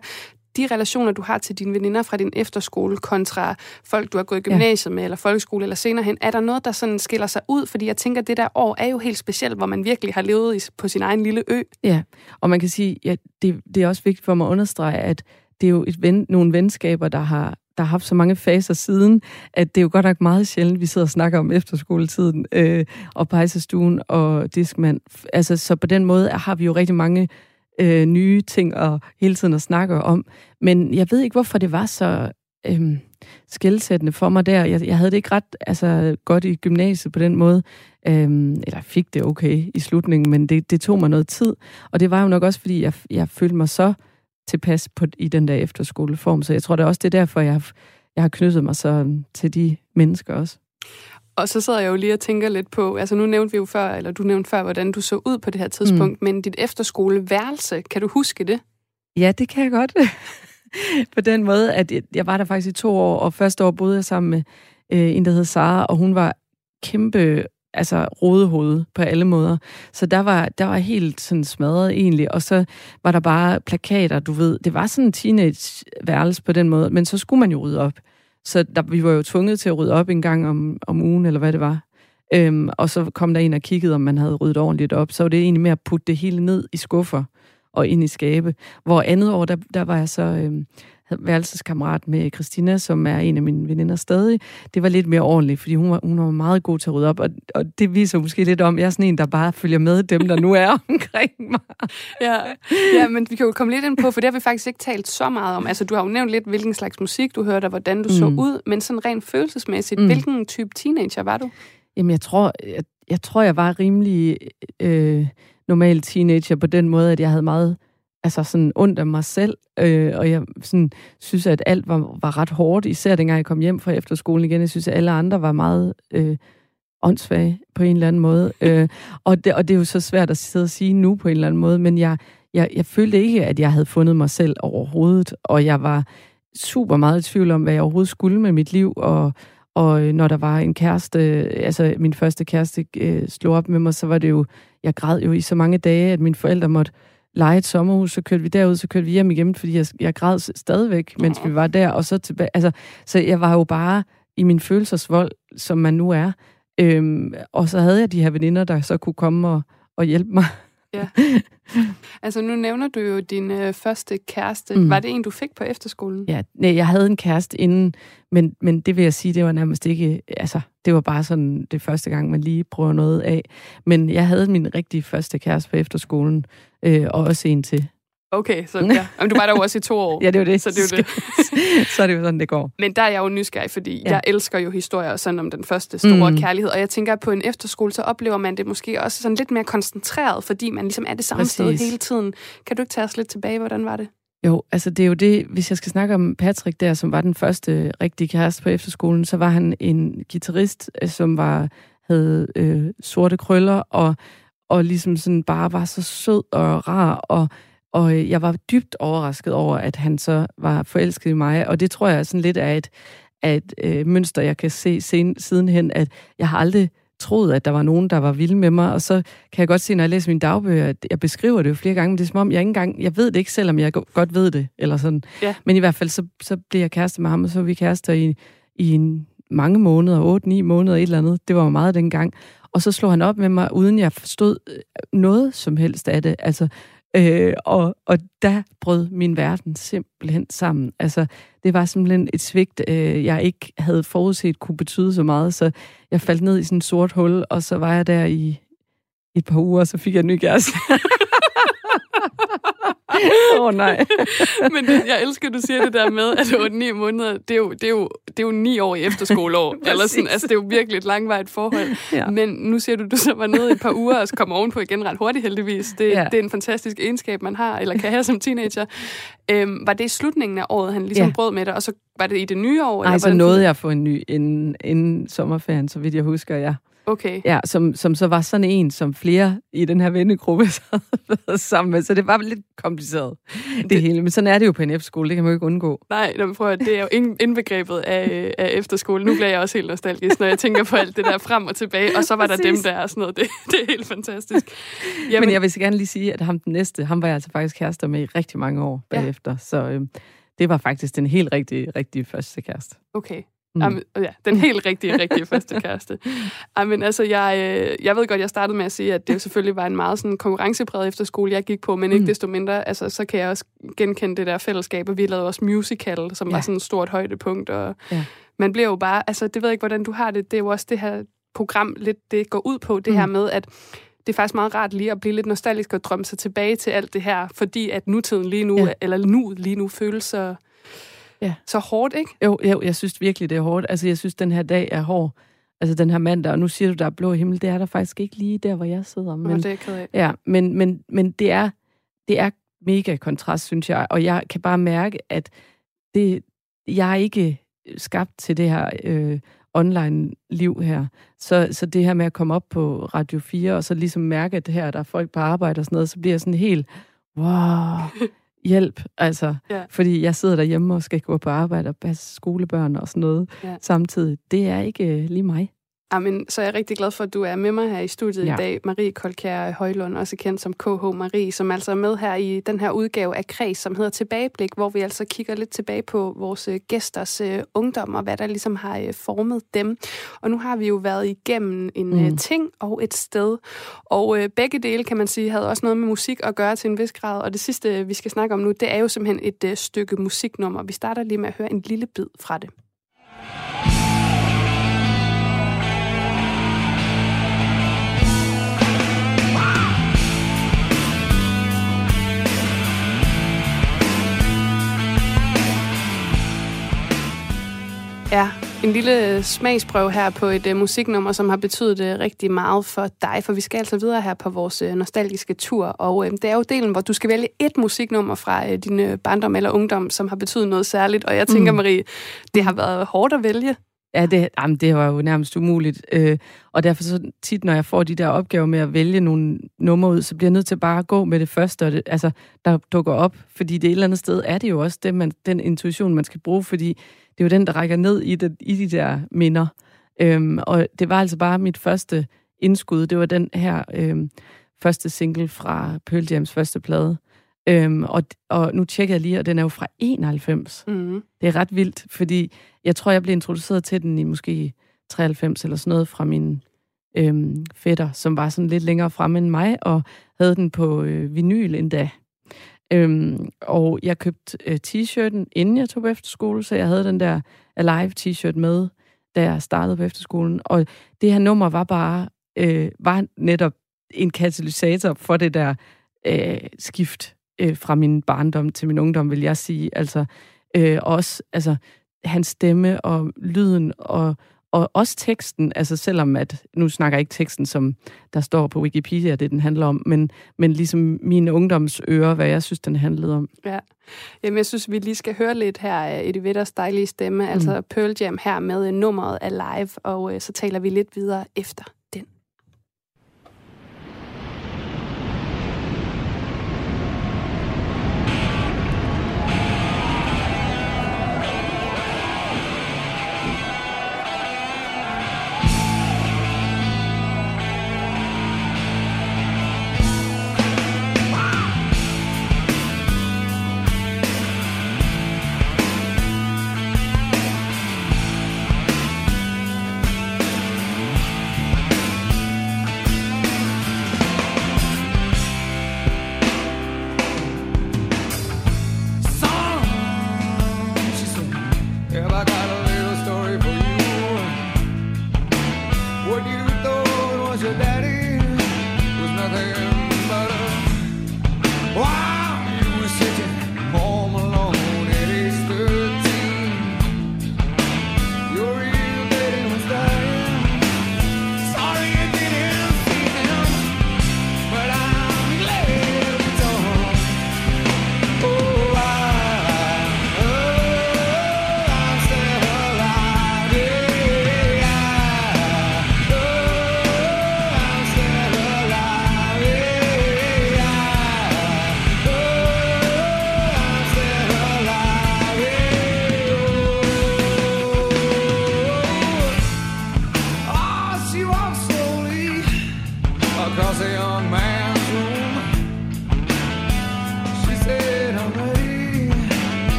de relationer, du har til dine veninder fra din efterskole kontra folk, du har gået i gymnasiet med, eller folkeskole, eller senere hen, er der noget, der sådan skiller sig ud? Fordi jeg tænker, det der år er jo helt specielt, hvor man virkelig har levet i, på sin egen lille ø. Ja, og man kan sige, ja, det, det er også vigtigt for mig at understrege, at det er jo et ven, nogle venskaber, der har, der har haft så mange faser siden, at det er jo godt nok meget sjældent, vi sidder og snakker om efterskoletiden øh, og pejsestuen og diskmand. Altså, så på den måde har vi jo rigtig mange øh, nye ting og hele tiden at snakke om. Men jeg ved ikke, hvorfor det var så øh, skældsættende for mig der. Jeg, jeg havde det ikke ret altså, godt i gymnasiet på den måde. Øh, eller fik det okay i slutningen, men det, det tog mig noget tid. Og det var jo nok også, fordi jeg, jeg følte mig så tilpas på, i den der efterskoleform. Så jeg tror det er også, det er derfor, jeg har, jeg har knyttet mig så til de mennesker også. Og så sidder jeg jo lige og tænker lidt på, altså nu nævnte vi jo før, eller du nævnte før, hvordan du så ud på det her tidspunkt, mm. men dit efterskoleværelse, kan du huske det? Ja, det kan jeg godt. på den måde, at jeg- var der faktisk i to år, og første år boede jeg sammen med øh, en, der hed Sara, og hun var kæmpe altså rodehoved på alle måder. Så der var, der var helt sådan smadret egentlig, og så var der bare plakater, du ved. Det var sådan en teenage-værelse på den måde, men så skulle man jo rydde op. Så der, vi var jo tvunget til at rydde op en gang om, om ugen, eller hvad det var. Øhm, og så kom der en og kiggede, om man havde ryddet ordentligt op. Så var det egentlig med at putte det hele ned i skuffer. og ind i skabe. Hvor andet år, der, der var jeg så Øhm, værelseskammerat med Christina, som er en af mine veninder stadig. Det var lidt mere ordentligt, fordi hun var, hun var meget god til at rydde op, og, og det viser måske lidt om, jeg er sådan en, der bare følger med dem, der nu er omkring mig. Ja. ja, men vi kan jo komme lidt ind på, for det har vi faktisk ikke talt så meget om. Altså, du har jo nævnt lidt, hvilken slags musik du hørte, og hvordan du mm. så ud, men sådan rent følelsesmæssigt, mm. hvilken type teenager var du? Jamen, jeg tror, jeg, jeg tror, jeg var rimelig øh, normal teenager på den måde, at jeg havde meget altså sådan ondt af mig selv, øh, og jeg sådan, synes, at alt var, var ret hårdt, især dengang jeg kom hjem fra efterskolen igen. Jeg synes, at alle andre var meget øh, åndssvage på en eller anden måde. øh, og, det, og det er jo så svært at sidde og sige nu på en eller anden måde, men jeg, jeg, jeg følte ikke, at jeg havde fundet mig selv overhovedet, og jeg var super meget i tvivl om, hvad jeg overhovedet skulle med mit liv, og, og øh, når der var en kæreste, altså min første kæreste øh, slog op med mig, så var det jo, jeg græd jo i så mange dage, at mine forældre måtte lege et sommerhus, så kørte vi derud, så kørte vi hjem igen, fordi jeg, jeg græd stadigvæk, mens vi var der, og så tilbage. Altså, så jeg var jo bare i min følelsesvold, som man nu er. Øhm, og så havde jeg de her veninder, der så kunne komme og, og hjælpe mig. Ja. Altså, nu nævner du jo din øh, første kæreste. Mm. Var det en, du fik på efterskolen? Ja, nej, jeg havde en kæreste inden, men, men det vil jeg sige, det var nærmest ikke, altså, det var bare sådan det første gang, man lige prøver noget af. Men jeg havde min rigtige første kæreste på efterskolen, øh, og også en til. Okay, så ja. Jamen, du var der jo også i to år. Ja, det var det. Så det jo det. så er det jo sådan, det går. Men der er jeg jo nysgerrig, fordi ja. Jeg elsker jo historier sådan om den første store mm. Kærlighed. Og jeg tænker, at på en efterskole, så oplever man det måske også sådan lidt mere koncentreret, fordi man ligesom er det samme sted Præcis. hele tiden. Kan du ikke tage os lidt tilbage? Hvordan var det? Jo, altså det er jo det, hvis jeg skal snakke om Patrick der, som var den første rigtige kæreste på efterskolen, så var han en guitarist, øh, som var havde øh, sorte krøller, og, og ligesom sådan bare var så sød og rar, og, og øh, jeg var dybt overrasket over, at han så var forelsket i mig, og det tror jeg sådan lidt er et, et øh, mønster, jeg kan se sen, sidenhen, at jeg har aldrig troet, at der var nogen, der var vilde med mig, og så kan jeg godt se, når jeg læser mine dagbøger, at jeg beskriver det jo flere gange, men det er som om, jeg ikke engang, jeg ved det ikke, selvom jeg go- godt ved det, eller sådan. Ja. Men i hvert fald, så, så blev jeg kæreste med ham, og så var vi kærester i, i en, mange måneder, 8-9 måneder, et eller andet. Det var jo meget dengang. Og så slog han op med mig, uden jeg forstod øh, noget som helst af det. Altså, øh, og, og der brød min verden simpelthen sammen. Altså, det var simpelthen et svigt, øh, jeg ikke havde forudset kunne betyde så meget, så jeg faldt ned i sådan et sort hul, og så var jeg der i et par uger, og så fik jeg en ny kæreste. Åh oh, nej. Men det, jeg elsker, at du siger det der med, at det var ni måneder. Det er jo, det er jo, det er jo ni år i efterskoleår. eller sådan, altså, det er jo virkelig et langvarigt forhold. Ja. Men nu siger du, du så var nede i et par uger, og kom ovenpå igen ret hurtigt heldigvis. Det, Ja. det er en fantastisk egenskab, man har, eller kan have som teenager. Øhm, var det i slutningen af året, han ligesom Ja. brød med dig, og så var det i det nye år? Nej, så nåede jeg at få en ny inden, inden sommerferien, så vidt jeg husker, ja. Okay. Ja, som, som så var sådan en, som flere i den her vennegruppe så sammen med. Så det var lidt kompliceret, det, det hele. Men sådan er det jo på en F-skole, det kan man jo ikke undgå. Nej, nå, men prøv at, det er jo ind- indbegrebet af, af efterskole. Nu bliver jeg også helt nostalgisk, når jeg tænker på alt det der frem og tilbage, og så var der dem der og sådan noget. Det, det er helt fantastisk. Jamen, Men jeg vil så gerne lige sige, at ham den næste, ham var jeg altså faktisk kærester med i rigtig mange år Ja. bagefter. Så øh, det var faktisk den helt rigtige, rigtige første kæreste. Okay. Mm. Jamen, ja, den helt rigtige, rigtige første kæreste. Jamen, altså, jeg, øh, jeg ved godt, jeg startede med at sige, at det selvfølgelig var en meget sådan konkurrencepræget efterskole, jeg gik på, men ikke Mm. desto mindre, altså, så kan jeg også genkende det der fællesskab, og vi lavede også musical, som ja. Var sådan et stort højdepunkt, og Ja. man bliver jo bare, altså, det ved jeg ikke, hvordan du har det, det er jo også det her program lidt, det går ud på, det Mm. her med, at det er faktisk meget rart lige at blive lidt nostalgisk og drømme sig tilbage til alt det her, fordi at nutiden lige nu, ja. eller nu lige nu, føles så, Ja. så hårdt, ikke? Jo, jo, jeg synes virkelig, det er hårdt. Altså, jeg synes, den her dag er hård. Altså, den her mandag, og nu siger du, der er blå himmel. Det er der faktisk ikke lige der, hvor jeg sidder. Men, Men, det er jeg ked af. Ja, men, men, men det, er, det er mega kontrast, synes jeg. Og jeg kan bare mærke, at det, jeg er ikke skabt til det her øh, online-liv her. Så, så det her med at komme op på Radio 4, og så ligesom mærke, at det her, der er folk på arbejde og sådan noget, så bliver jeg sådan helt, wow, hjælp. Altså, Ja. fordi jeg sidder derhjemme og skal gå på arbejde og passe skolebørn og sådan noget Ja. samtidig. Det er ikke øh, lige mig. Amen, så er jeg rigtig glad for, at du er med mig her i studiet ja. I dag. Marie Kolkær Højlund, også kendt som KH Marie, som altså er med her i den her udgave af Kreds, som hedder Tilbageblik, hvor vi altså kigger lidt tilbage på vores øh, gæsters øh, ungdom, og hvad der ligesom har øh, formet dem. Og nu har vi jo været igennem en mm. Mm. ting og et sted, og øh, begge dele, kan man sige, havde også noget med musik at gøre til en vis grad, og det sidste, vi skal snakke om nu, det er jo simpelthen et øh, stykke musiknummer. Vi starter lige med at høre en lille bid fra det. Ja, en lille smagsprøve her på et uh, musiknummer, som har betydet uh, rigtig meget for dig, for vi skal altså videre her på vores uh, nostalgiske tur, og uh, det er jo delen, hvor du skal vælge et musiknummer fra uh, din uh, barndom eller ungdom, som har betydet noget særligt, og jeg tænker, mm. Mm. Marie, det har været hårdt at vælge. Ja, det, jamen, det var jo nærmest umuligt. Øh, og derfor så tit, når jeg får de der opgaver med at vælge nogle numre ud, så bliver jeg nødt til bare at gå med det første, og det, altså, der dukker op. Fordi det et eller andet sted er det jo også det, man, den intuition, man skal bruge, fordi det er jo den, der rækker ned i, det, i de der minder. Øhm, og det var altså bare mit første indskud. Det var den her øhm, første single fra Pearl Jams første plade. Øhm, og, og nu tjekker jeg lige, og den er jo fra 91. Mm. Det er ret vildt, fordi jeg tror, jeg blev introduceret til den i måske 93 eller sådan noget fra min øhm, fætter, som var sådan lidt længere fremme end mig, og havde den på øh, vinyl endda. Øhm, og jeg købte øh, t-shirten, inden jeg tog på efterskole, så jeg havde den der Alive t-shirt med, da jeg startede på efterskolen. Og det her nummer var bare, øh, var netop en katalysator for det der øh, skift øh, fra min barndom til min ungdom, vil jeg sige. Altså, øh, også altså, hans stemme og lyden og, og også teksten, altså selvom at, nu snakker jeg ikke teksten, som der står på Wikipedia, det den handler om, men, men ligesom mine ungdomsører, hvad jeg synes, den handlede om. Ja. Jamen, jeg synes, vi lige skal høre lidt her af Eddie Vedders dejlige stemme, mm. altså Pearl Jam her med øh, nummeret Alive, og øh, så taler vi lidt videre efter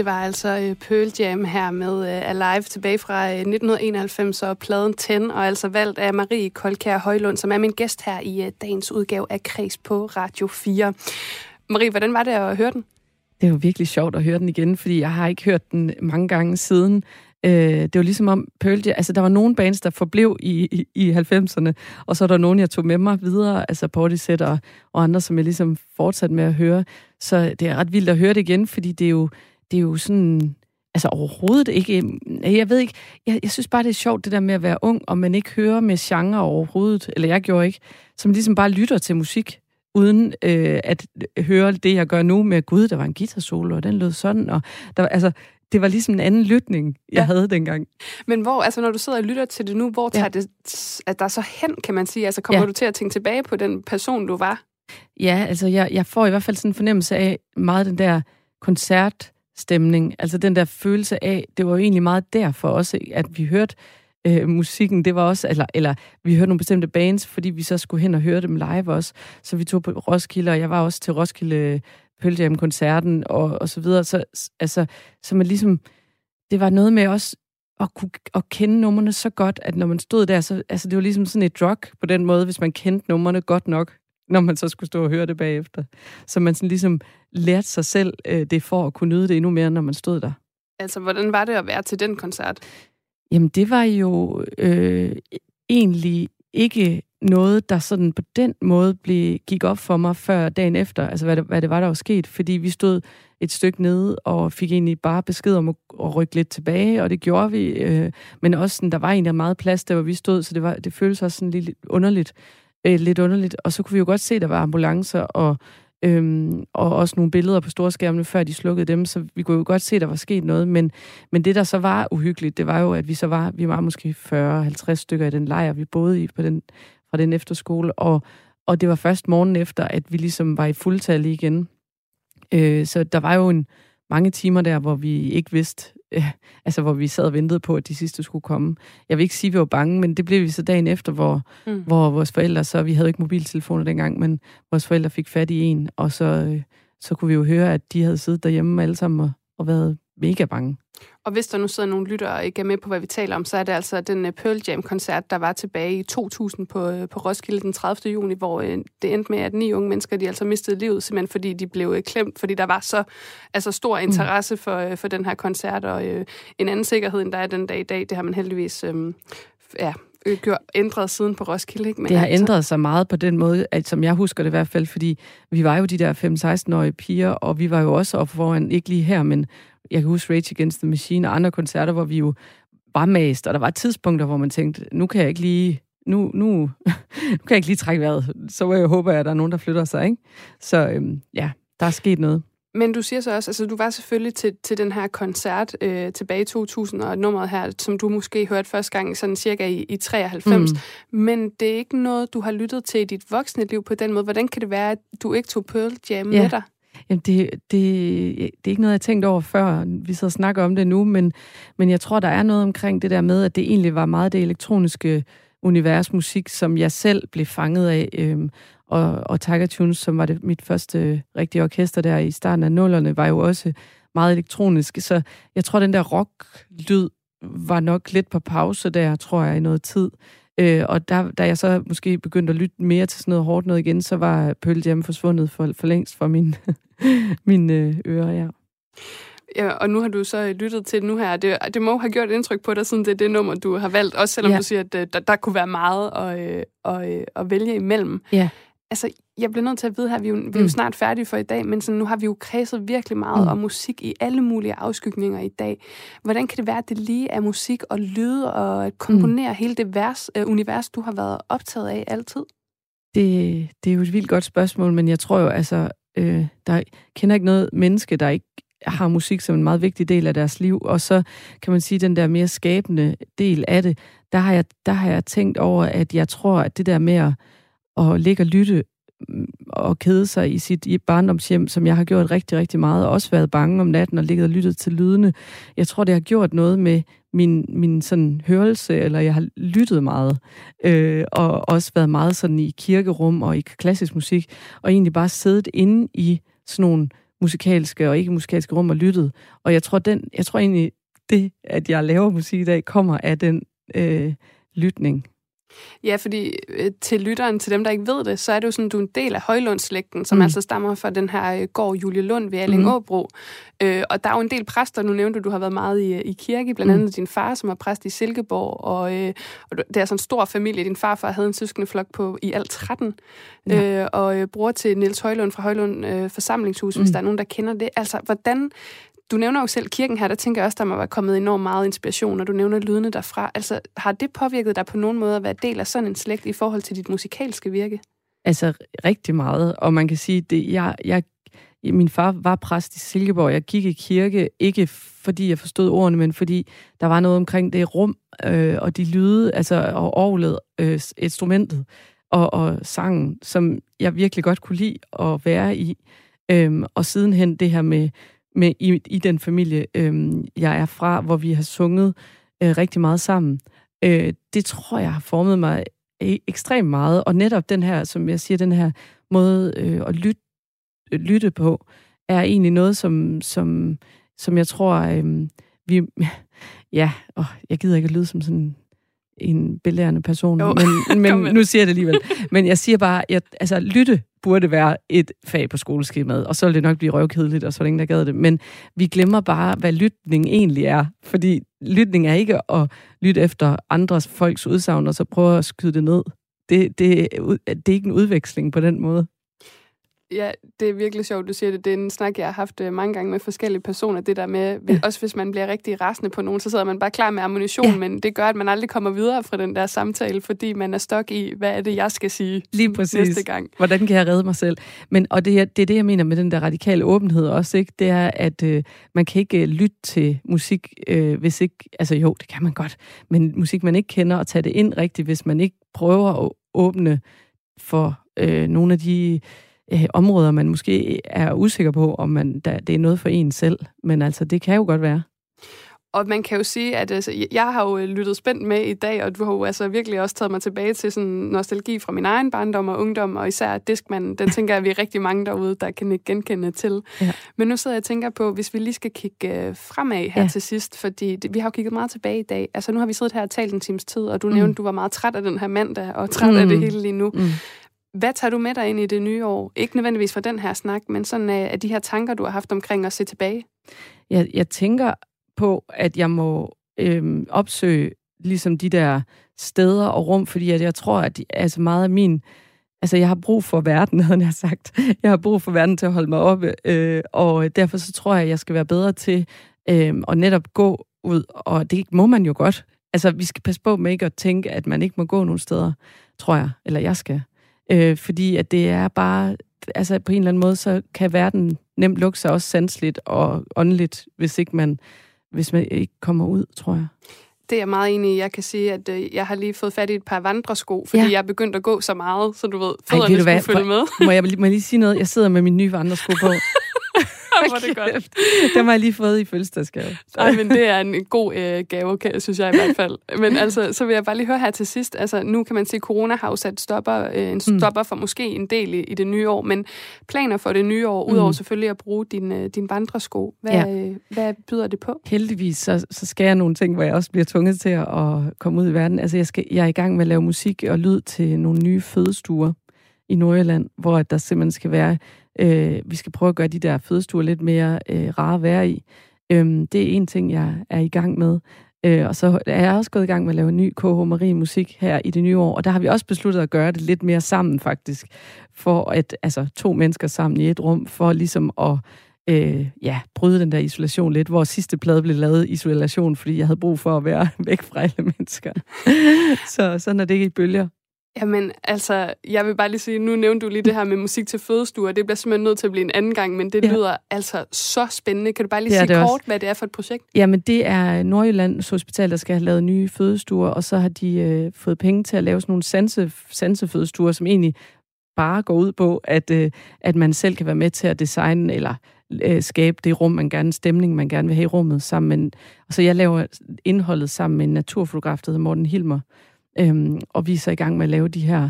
Det var altså øh, Pearl Jam her med øh, Alive tilbage fra øh, 1991 og pladen 10, og altså valgt af Marie Kolkær Højlund, som er min gæst her i dagens udgave af Kreds på Radio 4. Marie, hvordan var det at høre den? Det var virkelig sjovt at høre den igen, fordi jeg har ikke hørt den mange gange siden. Øh, det var ligesom om Pearl Jam, altså der var nogle bands, der forblev i, i, i 90'erne, og så er der nogen, jeg tog med mig videre, altså Portishead og, og andre, som jeg ligesom fortsatte med at høre. Så det er ret vildt at høre det igen, fordi det er jo, det er jo sådan, altså overhovedet ikke, jeg ved ikke, jeg, jeg synes bare, det er sjovt, det der med at være ung, og man ikke hører med genre overhovedet, eller jeg gjorde ikke, som ligesom bare lytter til musik, uden øh, at høre det, jeg gør nu med, gud, der var en guitarsolo, og den lød sådan, og der, altså, det var ligesom en anden lytning, jeg Ja. havde dengang. Men hvor, altså når du sidder og lytter til det nu, hvor Ja. tager det at der så hen, kan man sige? Altså kommer Ja. du til at tænke tilbage på den person, du var? Ja, altså jeg, jeg får i hvert fald sådan en fornemmelse af meget den der stemning. altså den der følelse af, det var jo egentlig meget derfor også, at vi hørte øh, musikken, det var også, eller, eller vi hørte nogle bestemte bands, fordi vi så skulle hen og høre dem live også, så vi tog på Roskilde, og jeg var også til Roskilde øh, Pearl Jam-koncerten, og, og så videre, så, altså, så man ligesom, det var noget med også at kunne at kende numrene så godt, at når man stod der, så altså, det var ligesom sådan et drug på den måde, hvis man kendte numrene godt nok, når man så skulle stå og høre det bagefter. Så man sådan ligesom lærte sig selv øh, det for at kunne nyde det endnu mere, når man stod der. Altså, hvordan var det at være til den koncert? Jamen, det var jo øh, egentlig ikke noget, der sådan på den måde blev, gik op for mig før dagen efter, altså hvad det, hvad det var, der var sket, fordi vi stod et stykke nede og fik egentlig bare besked om at, at rykke lidt tilbage, og det gjorde vi, øh, men også sådan, der var egentlig meget plads der, hvor vi stod, så det, var, det føltes også sådan lidt underligt, øh, lidt underligt, og så kunne vi jo godt se, at der var ambulancer, og Øhm, og også nogle billeder på storskærmene, før de slukkede dem, så vi kunne jo godt se, at der var sket noget, men, men det, der så var uhyggeligt, det var jo, at vi så var, vi var måske 40-50 stykker i den lejr, vi boede i på den, fra den efterskole, og, og det var først morgen efter, at vi ligesom var i fuldtal igen. Øh, så der var jo en, mange timer der, hvor vi ikke vidste, øh, altså hvor vi sad og ventede på, at de sidste skulle komme. Jeg vil ikke sige, at vi var bange, men det blev vi så dagen efter, hvor, Mm. hvor vores forældre så, vi havde ikke mobiltelefoner dengang, men vores forældre fik fat i en, og så, øh, så kunne vi jo høre, at de havde siddet derhjemme alle sammen og, og været mega bange. Og hvis der nu sidder nogle lyttere og ikke er med på, hvad vi taler om, så er det altså den øh, Pearl Jam-koncert, der var tilbage i 2000 på, øh, på Roskilde den 30. juni, hvor øh, det endte med, at ni unge mennesker, de altså mistede livet, simpelthen fordi de blev klemt, fordi der var så altså, stor interesse for, for den her koncert, og øh, en anden sikkerhed, end der er den dag i dag, det har man heldigvis øh, ja, gjort, ændret siden på Roskilde. Ikke? Men Det har altså, ændret sig meget på den måde, at, som jeg husker det i hvert fald, fordi vi var jo de der 5-16-årige piger, og vi var jo også oppe foran, ikke lige her, men jeg kan huske Rage Against the Machine og andre koncerter, hvor vi jo var mast, og der var tidspunkter, hvor man tænkte, nu kan jeg ikke lige, nu, nu, nu kan jeg ikke lige trække vejret, så jeg håbe, at der er nogen, der flytter sig, ikke? Så øhm, ja, der er sket noget. Men du siger så også, altså du var selvfølgelig til, til den her koncert øh, tilbage i 2000, og nummeret her, som du måske hørte første gang sådan cirka i, i 93. Mm. Men det er ikke noget, du har lyttet til i dit voksne liv på den måde. Hvordan kan det være, at du ikke tog Pearl Jam Ja. med dig? Jamen, det, det, det er ikke noget, jeg har tænkt over før. Vi sidder og snakker om det nu, men, men jeg tror, der er noget omkring det der med, at det egentlig var meget det elektroniske univers musik, som jeg selv blev fanget af. Øhm, og, og Tiger Tunes, som var det mit første rigtige orkester der i starten af nullerne, var jo også meget elektronisk. Så jeg tror, den der rock-lyd var nok lidt på pause der, tror jeg, i noget tid. Øh, og der, da jeg så måske begyndte at lytte mere til sådan noget hårdt noget igen, så var Pearl Jam forsvundet for, for længst fra min, mine øh, ører, ja. Ja, og nu har du så lyttet til nu her. Det, det må have gjort indtryk på dig, siden det er det nummer, du har valgt. Også selvom Ja. du siger, at øh, der, der kunne være meget at, øh, at, øh, at vælge imellem. Ja. Altså, jeg bliver nødt til at vide her, vi er jo, vi er Mm. jo snart færdige for i dag, men sådan, nu har vi jo kredset virkelig meget Mm. om musik i alle mulige afskygninger i dag. Hvordan kan det være, at det lige er musik og lyde og at komponere mm. hele det vers, øh, univers, du har været optaget af altid? Det, det er jo et vildt godt spørgsmål, men jeg tror jo, altså, øh, der kender ikke noget menneske, der ikke har musik som en meget vigtig del af deres liv, og så kan man sige, den der mere skabende del af det, der har jeg, der har jeg tænkt over, at jeg tror, at det der med at, at ligge og lytte mm, og kede sig i sit i barndomshjem, som jeg har gjort rigtig, rigtig meget, og også været bange om natten og ligget og lyttet til lydene. Jeg tror, det har gjort noget med min, min sådan hørelse, eller jeg har lyttet meget, øh, og også været meget sådan i kirkerum og i klassisk musik, og egentlig bare siddet inde i sådan nogle musikalske og ikke musikalske rum og lyttet. Og jeg tror, den, jeg tror egentlig, det, at jeg laver musik i dag, kommer af den øh, lytning. Ja, fordi øh, til lytteren, til dem, der ikke ved det, så er det jo sådan, du er en del af Højlundslægten, som Mm. mm. altså stammer fra den her øh, gård Julie Lund ved Allingåbro. Mm. Øh, og der er jo en del præster, nu nævnte du, du har været meget i, øh, i kirke, blandt Mm. andet din far, som er præst i Silkeborg, og, øh, og det er sådan en stor familie. Din farfar havde en søskendeflok på i alt 13, Ja. øh, og øh, bror til Niels Højlund fra Højlund øh, Forsamlingshus, mm. hvis Mm. der er nogen, der kender det. Altså, hvordan... Du nævner jo selv kirken her, der tænker jeg også, der må være kommet enormt meget inspiration, og du nævner lydene derfra. Altså, har det påvirket dig på nogen måde at være del af sådan en slægt i forhold til dit musikalske virke? Altså rigtig meget, og man kan sige, det jeg, jeg min far var præst i Silkeborg. Jeg gik i kirke, ikke fordi jeg forstod ordene, men fordi der var noget omkring det rum øh, og de lyde, altså og orglet, øh, instrumentet og, og sangen, som jeg virkelig godt kunne lide at være i. Øhm, og sidenhen det her med, med i, i den familie, øh, jeg er fra, hvor vi har sunget øh, rigtig meget sammen. Øh, det tror jeg har formet mig e, ekstremt meget. Og netop den her, som jeg siger, den her måde øh, at lytte, øh, lytte på, er egentlig noget, som, som, som jeg tror, øh, vi... Ja, åh, jeg gider ikke at lyde som sådan en belærende person, Jo, men, men nu siger jeg det alligevel. Men jeg siger bare, at altså, lytte burde være et fag på skoleskemaet, og så vil det nok blive røvkedeligt, og så er der gad det. Men vi glemmer bare, hvad lytning egentlig er. Fordi lytning er ikke at lytte efter andres folks udsagn, og så prøve at skyde det ned. Det, det, det er ikke en udveksling på den måde. Ja, det er virkelig sjovt, du siger det. Det er en snak, jeg har haft øh, mange gange med forskellige personer. Det der med, Ja. også hvis man bliver rigtig rasende på nogen, så sidder man bare klar med ammunition, Ja. men det gør, at man aldrig kommer videre fra den der samtale, fordi man er stok i, hvad er det, jeg skal sige Lige præcis. næste gang. Hvordan kan jeg redde mig selv? Men, og det det er det, jeg mener med den der radikale åbenhed også, ikke? Det er, at øh, man kan ikke øh, lytte til musik, øh, hvis ikke... Altså jo, det kan man godt. Men musik, man ikke kender, og tage det ind rigtigt, hvis man ikke prøver at åbne for øh, nogle af de øh, områder, man måske er usikker på, om man, der, det er noget for en selv. Men altså, det kan jo godt være. Og man kan jo sige, at altså, jeg har jo øh, lyttet spændt med i dag, og du har jo altså virkelig også taget mig tilbage til sådan nostalgi fra min egen barndom og ungdom, og især Diskmanden, den tænker jeg, at vi er rigtig mange derude, der kan ikke genkende til. Ja. Men nu sidder jeg og tænker på, hvis vi lige skal kigge øh, fremad her Ja. til sidst, fordi det, vi har jo kigget meget tilbage i dag. Altså nu har vi siddet her og talt en times tid, og du Mm. nævnte, du var meget træt af den her mandag, og træt af Mm. det hele lige nu. Mm. Hvad tager du med dig ind i det nye år? Ikke nødvendigvis fra den her snak, men sådan af, af de her tanker, du har haft omkring at se tilbage. Jeg, jeg tænker på, at jeg må øhm, opsøge ligesom de der steder og rum, fordi at jeg tror, at de, altså meget af min... Altså, jeg har brug for verden, havde jeg sagt. Jeg har brug for verden til at holde mig oppe, øh, og derfor så tror jeg, at jeg skal være bedre til øh, at netop gå ud, og det må man jo godt. Altså, vi skal passe på med ikke at tænke, at man ikke må gå nogen steder, tror jeg, eller jeg skal. Øh, fordi at det er bare, altså på en eller anden måde, så kan verden nemt lukke sig også sandsligt og åndeligt, hvis ikke man, hvis man ikke kommer ud, tror jeg. Det er jeg meget enig i. Jeg kan sige, at øh, jeg har lige fået fat i et par vandresko, fordi Ja. jeg er begyndt at gå så meget, så du ved, Ej, fødderne ved du skulle hvad? følge med. Må jeg, må jeg lige sige noget? Jeg sidder med min nye vandresko på. hvor det godt. Dem har jeg lige fået i fødselsdagsgave. Ej, men det er en god øh, gave, kan, synes jeg i hvert fald. Men altså, så vil jeg bare lige høre her til sidst. Altså, nu kan man sige, at corona har jo sat stopper, øh, en stopper for måske en del i, i det nye år, men planer for det nye år, udover selvfølgelig at bruge din, øh, din vandresko, hvad, Ja. øh, hvad byder det på? Heldigvis, så, så skal jeg nogle ting, hvor jeg også bliver tvunget til at, komme ud i verden. Altså, jeg, skal, jeg er i gang med at lave musik og lyd til nogle nye fødestuer i Nordjylland, hvor der simpelthen skal være, øh, vi skal prøve at gøre de der fødestuer lidt mere øh, rare at være i. Øh, det er en ting, jeg er i gang med. Øh, og så er jeg også gået i gang med at lave en ny KH Marie musik her i det nye år, og der har vi også besluttet at gøre det lidt mere sammen faktisk, for at altså to mennesker sammen i et rum, for ligesom at øh, ja, bryde den der isolation lidt, hvor sidste plade blev lavet i isolation, fordi jeg havde brug for at være væk fra alle mennesker. så sådan er det ikke i bølger. Jamen, altså, jeg vil bare lige sige, nu nævnte du lige det her med musik til fødestuer. Det bliver simpelthen nødt til at blive en anden gang, men det Ja. lyder altså så spændende. Kan du bare lige sige kort, også. hvad det er for et projekt? Jamen, det er Nordjyllands Hospital, der skal have lavet nye fødestuer, og så har de øh, fået penge til at lave sådan nogle sanse, sansefødestuer, som egentlig bare går ud på, at, øh, at man selv kan være med til at designe eller øh, skabe det rum, man gerne, stemning, man gerne vil have i rummet sammen. med- Og så jeg laver indholdet sammen med en naturfotograf, der hedder Morten Hilmer, øhm, og vi er så i gang med at lave de her,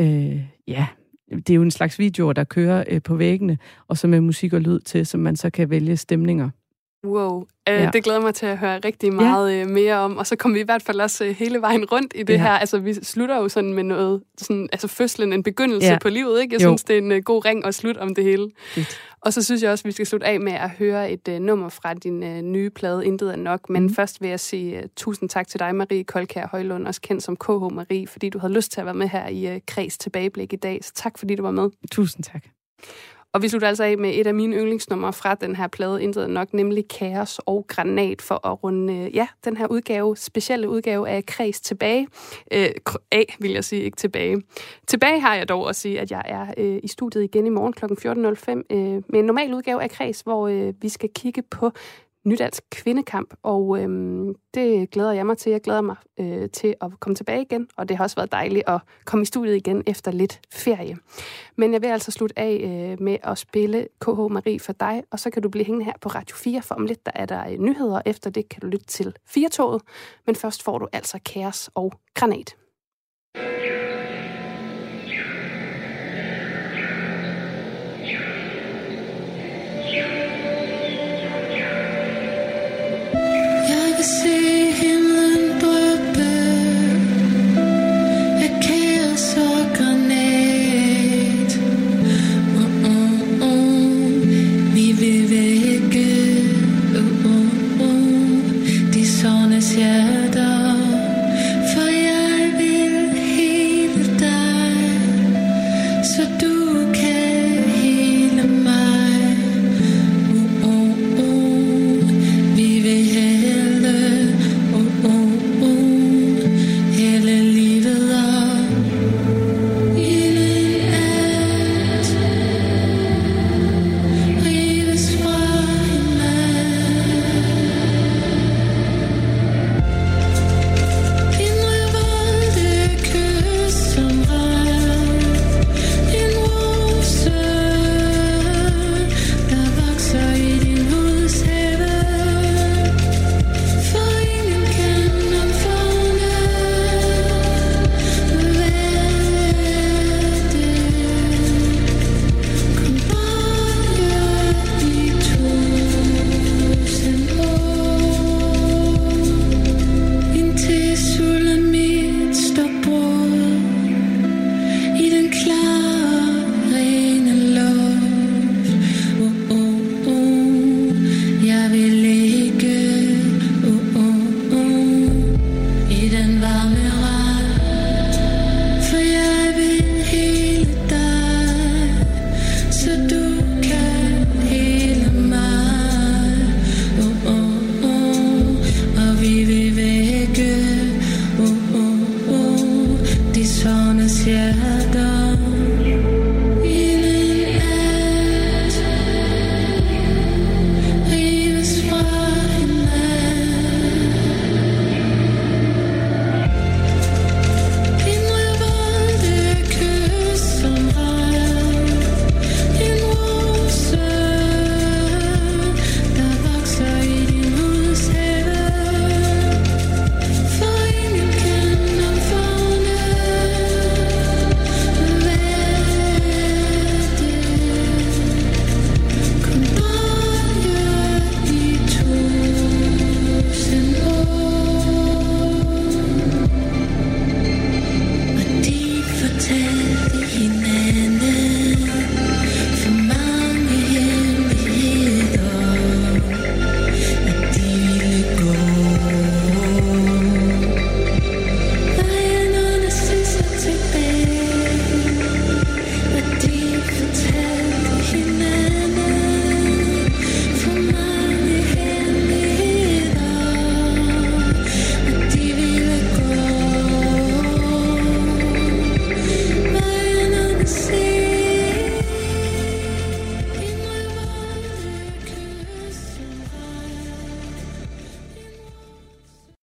øh, ja, det er jo en slags videoer, der kører øh, på væggene, og så med musik og lyd til, som man så kan vælge stemninger. Wow, øh, Ja. det glæder mig til at høre rigtig meget ja. mere om. Og så kommer vi i hvert fald også øh, hele vejen rundt i det Ja. her. Altså, vi slutter jo sådan med noget, sådan, altså fødslen, en begyndelse Ja. på livet, ikke? Jeg Jo. synes, det er en uh, god ring at slutte om det hele. Fedt. Og så synes jeg også, vi skal slutte af med at høre et uh, nummer fra din uh, nye plade, Intet er nok. Men mm. først vil jeg sige uh, tusind tak til dig, Marie Kolkær Højlund, også kendt som KH Marie, fordi du havde lyst til at være med her i uh, Kreds Tilbageblik i dag. Så tak, fordi du var med. Tusind tak. Og vi slutter altså af med et af mine yndlingsnumre fra den her plade, Intet nok, nemlig Kaos og Granat, for at runde øh, ja, den her udgave, specielle udgave af Kreds tilbage. Øh, af, vil jeg sige, ikke tilbage. Tilbage har jeg dog at sige, at jeg er øh, i studiet igen i morgen kl. 14.05 øh, med en normal udgave af Kreds, hvor øh, vi skal kigge på Nydansk Kvindekamp, og øhm, det glæder jeg mig til. Jeg glæder mig øh, til at komme tilbage igen, og det har også været dejligt at komme i studiet igen efter lidt ferie. Men jeg vil altså slutte af øh, med at spille KH Marie for dig, og så kan du blive hængende her på Radio 4, for om lidt der er der øh, nyheder, efter det kan du lytte til 4-toget. Men først får du altså kaos og granat.